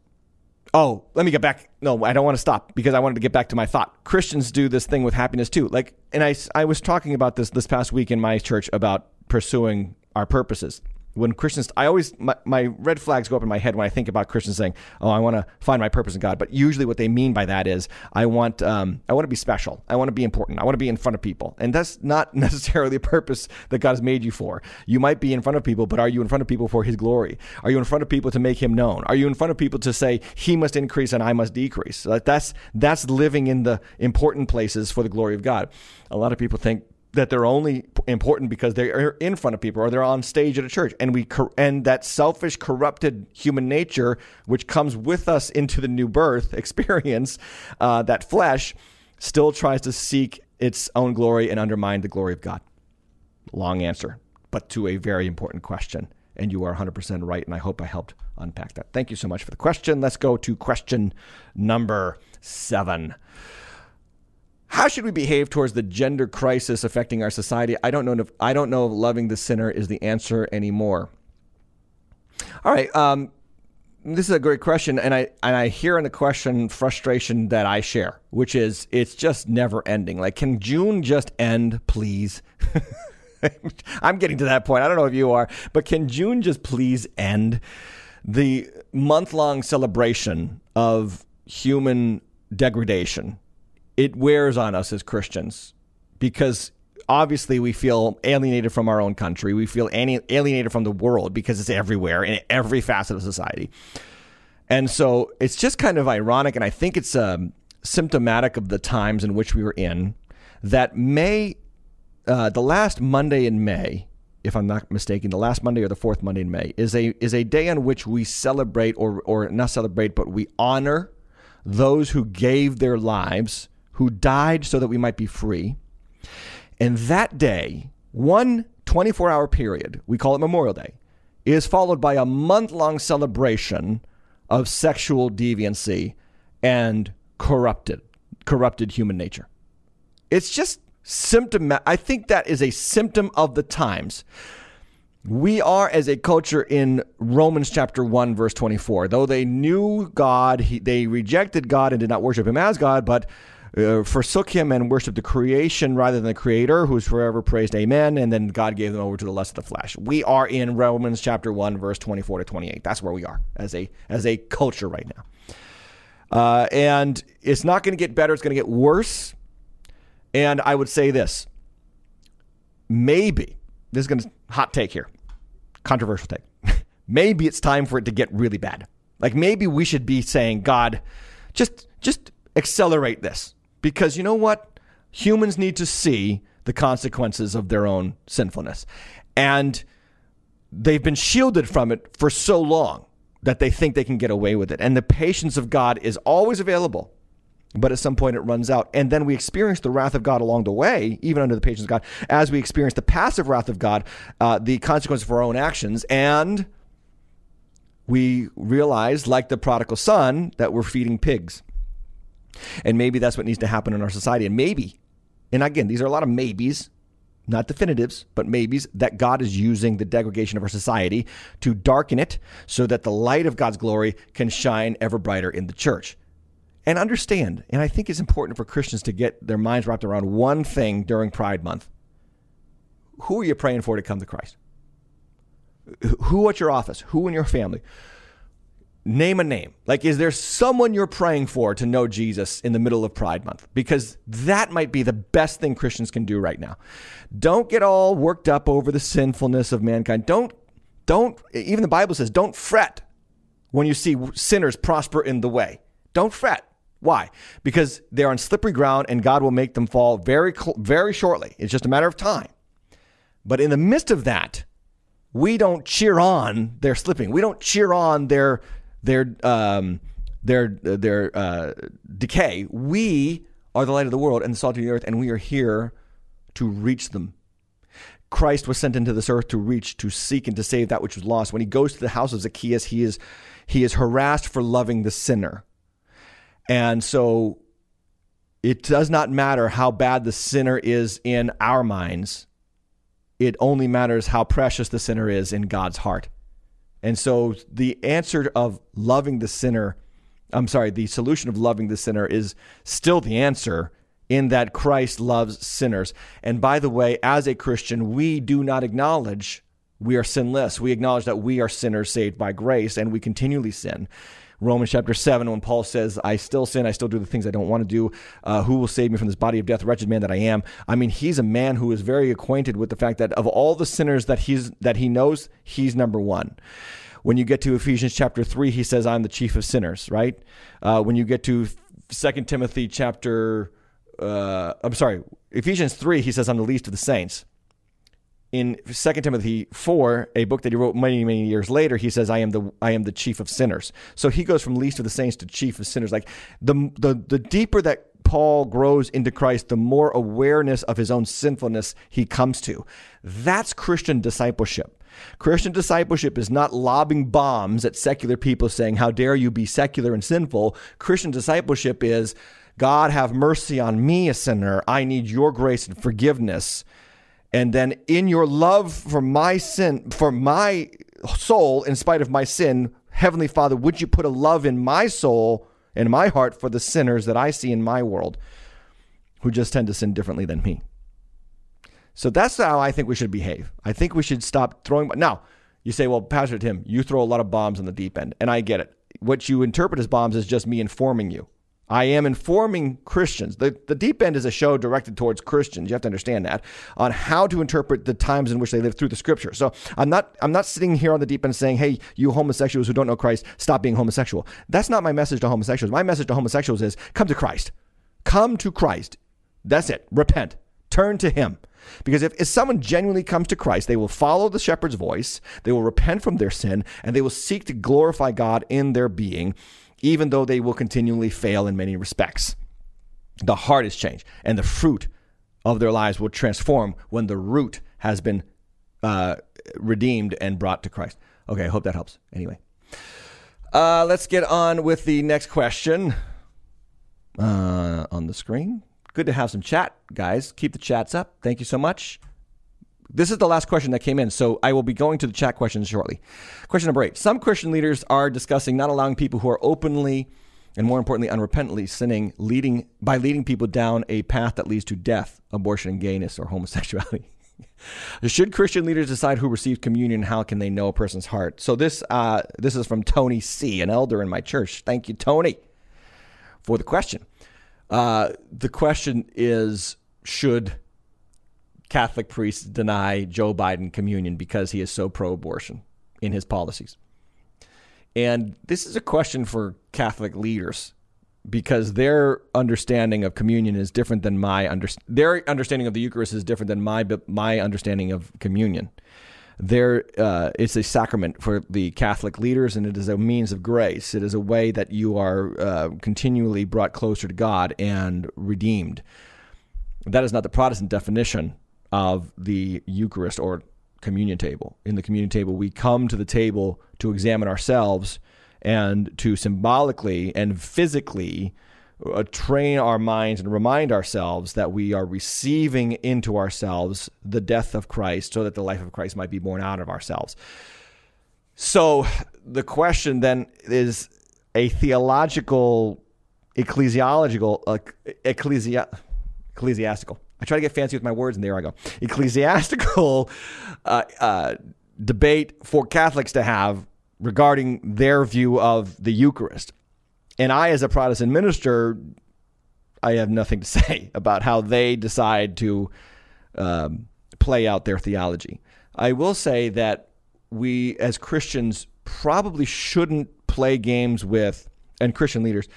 Oh, let me get back. No, I don't want to stop because I wanted to get back to my thought. Christians do this thing with happiness too. Like, and I, I was talking about this this past week in my church about pursuing our purposes when Christians, I always, my, my, red flags go up in my head when I think about Christians saying, oh, I want to find my purpose in God. But usually what they mean by that is, I want, um, I want to be special. I want to be important. I want to be in front of people. And that's not necessarily a purpose that God has made you for. You might be in front of people, but are you in front of people for his glory? Are you in front of people to make him known? Are you in front of people to say, he must increase and I must decrease? So that's, that's living in the important places for the glory of God. A lot of people think that they're only important because they're in front of people or they're on stage at a church. And we and that selfish corrupted human nature which comes with us into the new birth experience uh, that flesh still tries to seek its own glory and undermine the glory of god. Long answer but to a very important question. And you are 100% right and i hope i helped unpack that. Thank you so much for the question. Let's go to question number seven how should we behave towards the gender crisis affecting our society? I don't know if I don't know if loving the sinner is the answer anymore. All right, um, this is a great question, and I and I hear in the question frustration that I share, which is it's just never ending. Like, can June just end, please? I'm getting to that point. I don't know if you are, but can June just please end? The month long celebration of human degradation, it wears on us as Christians because obviously we feel alienated from our own country. We feel alienated from the world because it's everywhere in every facet of society. And so it's just kind of ironic, and I think it's um, symptomatic of the times in which we were in that May, uh, the last Monday in May, if I'm not mistaken, the last Monday or the fourth Monday in May is a is a day on which we celebrate or or not celebrate, but we honor those who gave their lives, who died so that we might be free. And that day, one 24 hour period, we call it Memorial Day, is followed by a month long celebration of sexual deviancy and corrupted, corrupted human nature. It's just symptom. I think that is a symptom of the times. We are, as a culture, in Romans chapter 1, verse 24. Though they knew God, he, they rejected God and did not worship him as God, but uh, forsook him and worshiped the creation rather than the creator, who's forever praised. Amen. And then God gave them over to the lust of the flesh. We are in Romans chapter 1, verse 24 to 28. That's where we are as a, as a culture right now. Uh, and it's not going to get better, it's going to get worse. And I would say this maybe, this is going to hot take here, controversial take. maybe it's time for it to get really bad. Like maybe we should be saying, God, just just accelerate this. Because you know what? Humans need to see the consequences of their own sinfulness. And they've been shielded from it for so long that they think they can get away with it. And the patience of God is always available, but at some point it runs out. And then we experience the wrath of God along the way, even under the patience of God, as we experience the passive wrath of God, uh, the consequences of our own actions. And we realize, like the prodigal son, that we're feeding pigs. And maybe that's what needs to happen in our society. And maybe, and again, these are a lot of maybes, not definitives, but maybes, that God is using the degradation of our society to darken it so that the light of God's glory can shine ever brighter in the church. And understand, and I think it's important for Christians to get their minds wrapped around one thing during Pride Month. Who are you praying for to come to Christ? Who at your office? Who in your family? Name a name. Like, is there someone you're praying for to know Jesus in the middle of Pride Month? Because that might be the best thing Christians can do right now. Don't get all worked up over the sinfulness of mankind. Don't, don't, even the Bible says, don't fret when you see sinners prosper in the way. Don't fret. Why? Because they're on slippery ground and God will make them fall very, very shortly. It's just a matter of time. But in the midst of that, we don't cheer on their slipping. We don't cheer on their their um, their their uh, decay. We are the light of the world and the salt of the earth, and we are here to reach them. Christ was sent into this earth to reach, to seek, and to save that which was lost. When he goes to the house of Zacchaeus, he is he is harassed for loving the sinner, and so it does not matter how bad the sinner is in our minds. It only matters how precious the sinner is in God's heart. And so the answer of loving the sinner, I'm sorry, the solution of loving the sinner is still the answer in that Christ loves sinners. And by the way, as a Christian, we do not acknowledge we are sinless. We acknowledge that we are sinners saved by grace and we continually sin. Romans chapter 7, when Paul says, I still sin, I still do the things I don't want to do. Uh, who will save me from this body of death, wretched man that I am? I mean, he's a man who is very acquainted with the fact that of all the sinners that he's that he knows, he's number one. When you get to Ephesians chapter 3, he says, I'm the chief of sinners, right? Uh, when you get to 2 Timothy chapter, uh, I'm sorry, Ephesians 3, he says, I'm the least of the saints in 2 Timothy 4, a book that he wrote many, many years later, he says, I am the I am the chief of sinners. So he goes from least of the saints to chief of sinners. Like the the the deeper that Paul grows into Christ, the more awareness of his own sinfulness he comes to. That's Christian discipleship. Christian discipleship is not lobbing bombs at secular people saying, How dare you be secular and sinful? Christian discipleship is, God, have mercy on me, a sinner. I need your grace and forgiveness. And then in your love for my sin, for my soul, in spite of my sin, Heavenly Father, would you put a love in my soul in my heart for the sinners that I see in my world who just tend to sin differently than me? So that's how I think we should behave. I think we should stop throwing. Now, you say, well, Pastor Tim, you throw a lot of bombs on the deep end, and I get it. What you interpret as bombs is just me informing you. I am informing Christians. The, the Deep End is a show directed towards Christians. You have to understand that on how to interpret the times in which they live through the Scripture. So I'm not I'm not sitting here on the Deep End saying, "Hey, you homosexuals who don't know Christ, stop being homosexual." That's not my message to homosexuals. My message to homosexuals is, "Come to Christ. Come to Christ. That's it. Repent. Turn to Him." Because if, if someone genuinely comes to Christ, they will follow the shepherd's voice, they will repent from their sin, and they will seek to glorify God in their being even though they will continually fail in many respects. The heart is changed, and the fruit of their lives will transform when the root has been uh, redeemed and brought to Christ. Okay, I hope that helps. Anyway, uh, let's get on with the next question uh, on the screen. Good to have some chat, guys. Keep the chats up. Thank you so much. This is the last question that came in, so I will be going to the chat questions shortly. Question number eight. Some Christian leaders are discussing not allowing people who are openly and more importantly, unrepentantly sinning, leading by leading people down a path that leads to death, abortion, and gayness or homosexuality. Should Christian leaders decide who receives communion? How can they know a person's heart? So this uh, this is from Tony C, an elder in my church. Thank you, Tony, for the question. Uh, the question is: Should Catholic priests deny Joe Biden communion because he is so pro abortion in his policies. And this is a question for Catholic leaders because their understanding of communion is different than my under, their understanding of the Eucharist is different than my my understanding of communion. There, uh, it's a sacrament for the Catholic leaders, and it is a means of grace. It is a way that you are uh, continually brought closer to God and redeemed. That is not the Protestant definition of the Eucharist or communion table. In the communion table, we come to the table to examine ourselves and to symbolically and physically uh, train our minds and remind ourselves that we are receiving into ourselves the death of Christ so that the life of Christ might be born out of ourselves. So the question then is a theological, ecclesiological, uh, ecclesia, ecclesiastical I try to get fancy with my words, and there I go. Ecclesiastical uh, uh, debate for Catholics to have regarding their view of the Eucharist. And I, as a Protestant minister, I have nothing to say about how they decide to um, play out their theology. I will say that we, as Christians, probably shouldn't play games with, and Christian leaders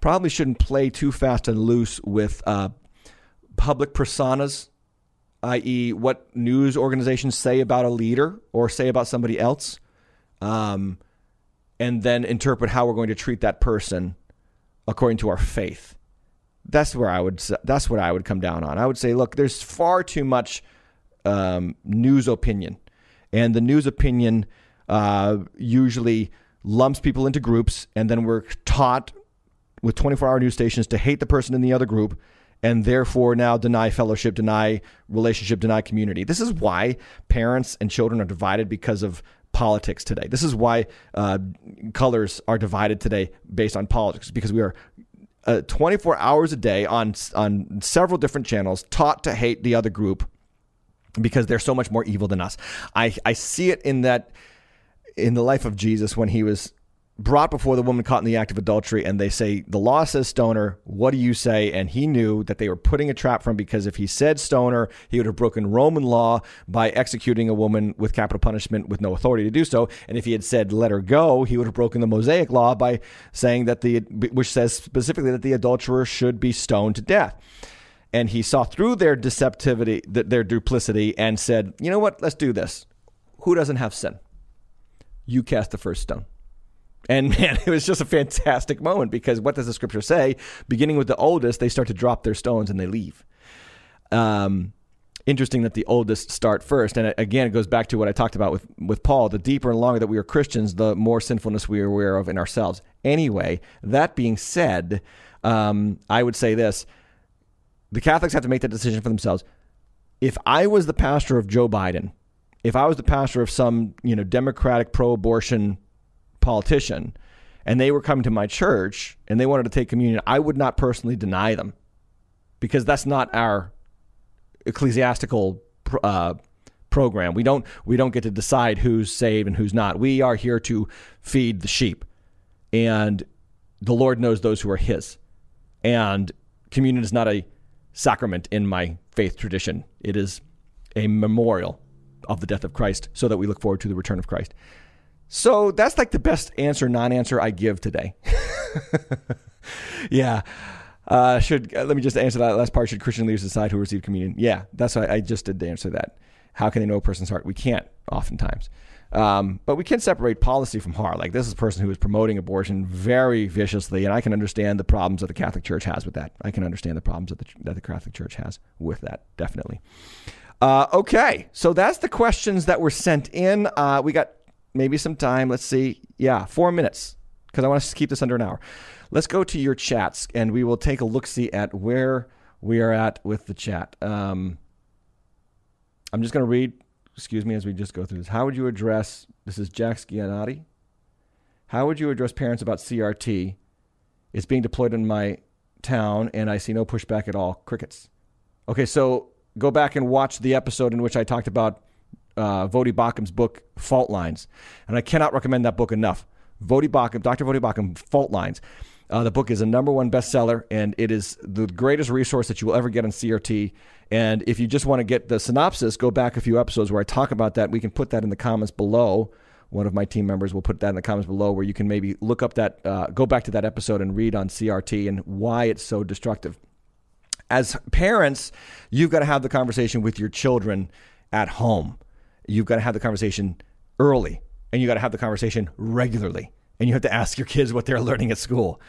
probably shouldn't play too fast and loose with uh, public personas, i.e., what news organizations say about a leader or say about somebody else, um, and then interpret how we're going to treat that person according to our faith. That's where I would. That's what I would come down on. I would say, look, there's far too much um, news opinion, and the news opinion uh, usually lumps people into groups, and then we're taught with 24-hour news stations to hate the person in the other group and therefore now deny fellowship, deny relationship, deny community. This is why parents and children are divided because of politics today. This is why uh, colors are divided today based on politics because we are uh, 24 hours a day on on several different channels taught to hate the other group because they're so much more evil than us. I I see it in that in the life of Jesus when he was brought before the woman caught in the act of adultery and they say the law says stoner what do you say? And he knew that they were putting a trap for him because if he said stoner he would have broken roman law by executing a woman with capital punishment with no authority to do so. And if he had said let her go he would have broken the mosaic law by saying that the which says specifically that the adulterer should be stoned to death. And he saw through their deceptivity their duplicity and said you know what? Let's do this. Who doesn't have sin? You cast the first stone and man, it was just a fantastic moment because what does the scripture say? Beginning with the oldest, they start to drop their stones and they leave. Um, interesting that the oldest start first. And again, it goes back to what I talked about with, with Paul. The deeper and longer that we are Christians, the more sinfulness we are aware of in ourselves. Anyway, that being said, um, I would say this the Catholics have to make that decision for themselves. If I was the pastor of Joe Biden, if I was the pastor of some you know Democratic pro abortion politician and they were coming to my church and they wanted to take communion, I would not personally deny them because that's not our ecclesiastical uh, program. We don't we don't get to decide who's saved and who's not. We are here to feed the sheep, and the Lord knows those who are His. And communion is not a sacrament in my faith tradition. It is a memorial of the death of Christ, so that we look forward to the return of Christ. So that's like the best answer, non-answer I give today. yeah. Uh, should uh, let me just answer that last part. Should Christian leaders decide who receive communion? Yeah, that's why I just did answer that. How can they know a person's heart? We can't oftentimes. Um, but we can separate policy from heart. Like this is a person who is promoting abortion very viciously, and I can understand the problems that the Catholic Church has with that. I can understand the problems that the, that the Catholic Church has with that, definitely. Uh, okay, so that's the questions that were sent in. Uh, we got maybe some time. Let's see. Yeah, four minutes because I want to keep this under an hour. Let's go to your chats and we will take a look see at where we are at with the chat. Um, I'm just going to read, excuse me, as we just go through this. How would you address, this is Jack Scianati. How would you address parents about CRT? It's being deployed in my town and I see no pushback at all. Crickets. Okay, so go back and watch the episode in which I talked about uh, Voddie Baucham's book, Fault Lines. And I cannot recommend that book enough. Voddie Baucham, Dr. Voddie Baucham, Fault Lines. Uh, the book is a number one bestseller, and it is the greatest resource that you will ever get on CRT. And if you just want to get the synopsis, go back a few episodes where I talk about that. We can put that in the comments below. One of my team members will put that in the comments below, where you can maybe look up that, uh, go back to that episode and read on CRT and why it's so destructive. As parents, you've got to have the conversation with your children at home. You've got to have the conversation early, and you got to have the conversation regularly and you have to ask your kids what they're learning at school.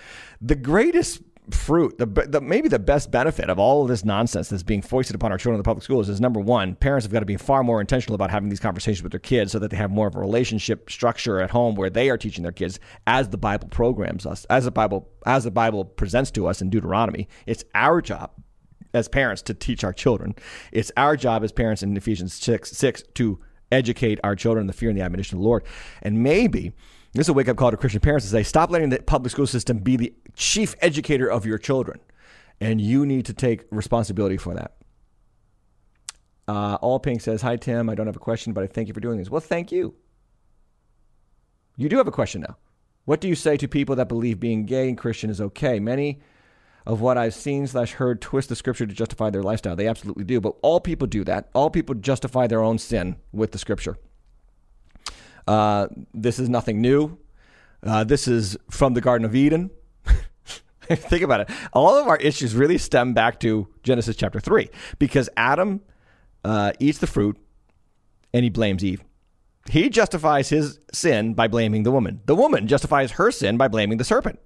The greatest fruit, the, the, maybe the best benefit of all of this nonsense that's being foisted upon our children in the public schools is number one, parents have got to be far more intentional about having these conversations with their kids so that they have more of a relationship structure at home where they are teaching their kids as the Bible programs us, as the Bible as the Bible presents to us in Deuteronomy. It's our job as parents to teach our children. It's our job as parents in Ephesians 6, 6 to educate our children in the fear and the admonition of the Lord. And maybe this is a wake up call to Christian parents to say, stop letting the public school system be the chief educator of your children. And you need to take responsibility for that. Uh, All Pink says, Hi, Tim. I don't have a question, but I thank you for doing this. Well, thank you. You do have a question now. What do you say to people that believe being gay and Christian is okay? Many of what I've seen slash heard twist the scripture to justify their lifestyle. They absolutely do. But all people do that. All people justify their own sin with the scripture. Uh, this is nothing new. Uh, this is from the Garden of Eden. Think about it. All of our issues really stem back to Genesis chapter 3 because Adam uh, eats the fruit and he blames Eve. He justifies his sin by blaming the woman. The woman justifies her sin by blaming the serpent.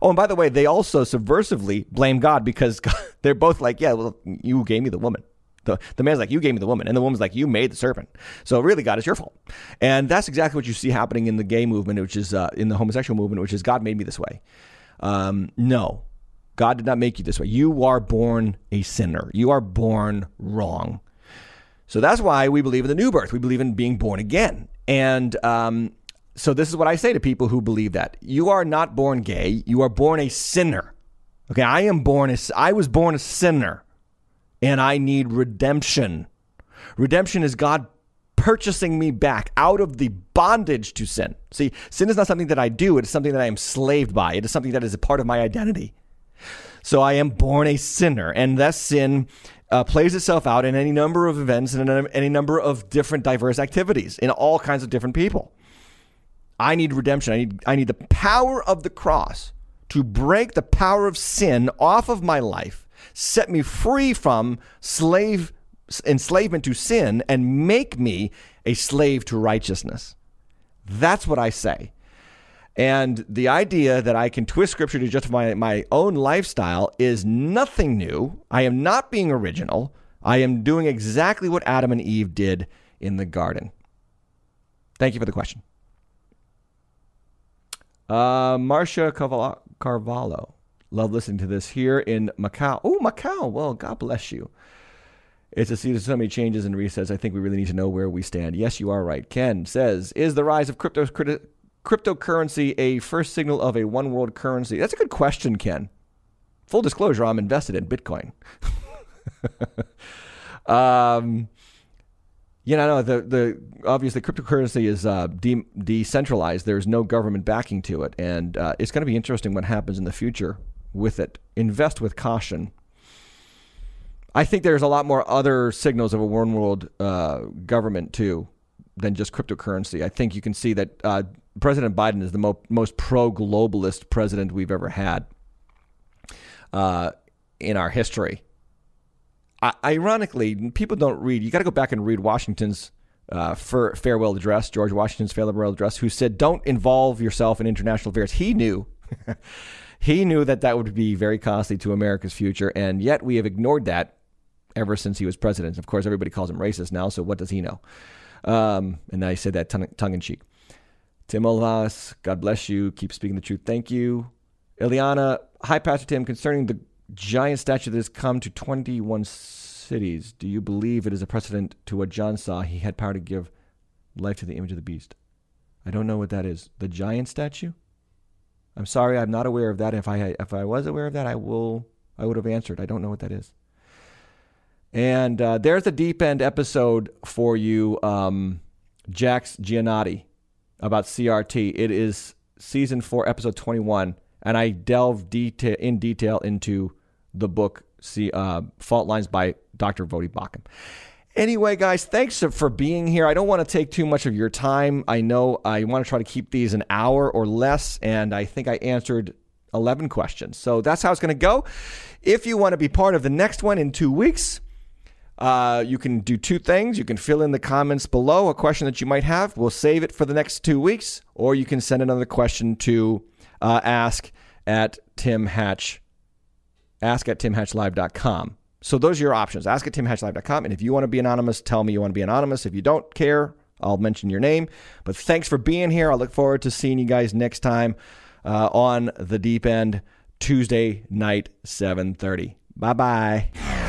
Oh, and by the way, they also subversively blame God because God, they're both like, yeah, well, you gave me the woman. The, the man's like, you gave me the woman. And the woman's like, you made the serpent. So really, God, it's your fault. And that's exactly what you see happening in the gay movement, which is uh, in the homosexual movement, which is God made me this way. Um, no, God did not make you this way. You are born a sinner. You are born wrong. So that's why we believe in the new birth. We believe in being born again. And um, so this is what I say to people who believe that. You are not born gay. You are born a sinner. Okay, I am born as I was born a sinner and I need redemption. Redemption is God purchasing me back out of the bondage to sin. See, sin is not something that I do, it is something that I am slaved by, it is something that is a part of my identity. So I am born a sinner, and that sin uh, plays itself out in any number of events and in any number of different diverse activities in all kinds of different people. I need redemption. I need, I need the power of the cross to break the power of sin off of my life set me free from slave enslavement to sin and make me a slave to righteousness. That's what I say. And the idea that I can twist scripture to justify my own lifestyle is nothing new. I am not being original. I am doing exactly what Adam and Eve did in the garden. Thank you for the question. Uh, Marcia Carvalho. Love listening to this here in Macau. Oh, Macau. Well, God bless you. It's a season of so many changes and resets. I think we really need to know where we stand. Yes, you are right. Ken says, is the rise of crypto cryptocurrency a first signal of a one world currency? That's a good question, Ken. Full disclosure, I'm invested in Bitcoin. um, you know, the the obviously cryptocurrency is uh, de- decentralized. There's no government backing to it, and uh, it's going to be interesting what happens in the future with it. Invest with caution. I think there's a lot more other signals of a one world uh, government too than just cryptocurrency. I think you can see that uh, President Biden is the mo- most pro globalist president we've ever had uh, in our history ironically, people don't read. You got to go back and read Washington's uh, farewell address, George Washington's farewell address, who said, "Don't involve yourself in international affairs." He knew. he knew that that would be very costly to America's future, and yet we have ignored that ever since he was president. Of course, everybody calls him racist now, so what does he know? Um, and I said that tongue in cheek. Tim Olvas, God bless you. Keep speaking the truth. Thank you. Ileana, hi, Pastor Tim. Concerning the giant statue that has come to 21 cities. Do you believe it is a precedent to what John saw? He had power to give life to the image of the beast. I don't know what that is. The giant statue? I'm sorry, I'm not aware of that. If I if I was aware of that, I will I would have answered. I don't know what that is. And uh, there's the deep end episode for you, um, Jax Giannotti, about CRT. It is season four, episode 21 and I delve detail in detail into the book see uh, Fault Lines by Dr. Voddie Baucham. Anyway, guys, thanks for being here. I don't want to take too much of your time. I know I want to try to keep these an hour or less, and I think I answered 11 questions. So that's how it's going to go. If you want to be part of the next one in two weeks, uh, you can do two things. You can fill in the comments below a question that you might have. We'll save it for the next two weeks, or you can send another question to uh, ask at Tim Hatch, ask at timhatchlive.com. So those are your options. Ask at timhatchlive.com. And if you want to be anonymous, tell me you want to be anonymous. If you don't care, I'll mention your name. But thanks for being here. I look forward to seeing you guys next time uh, on the deep end Tuesday night, 7:30. Bye bye.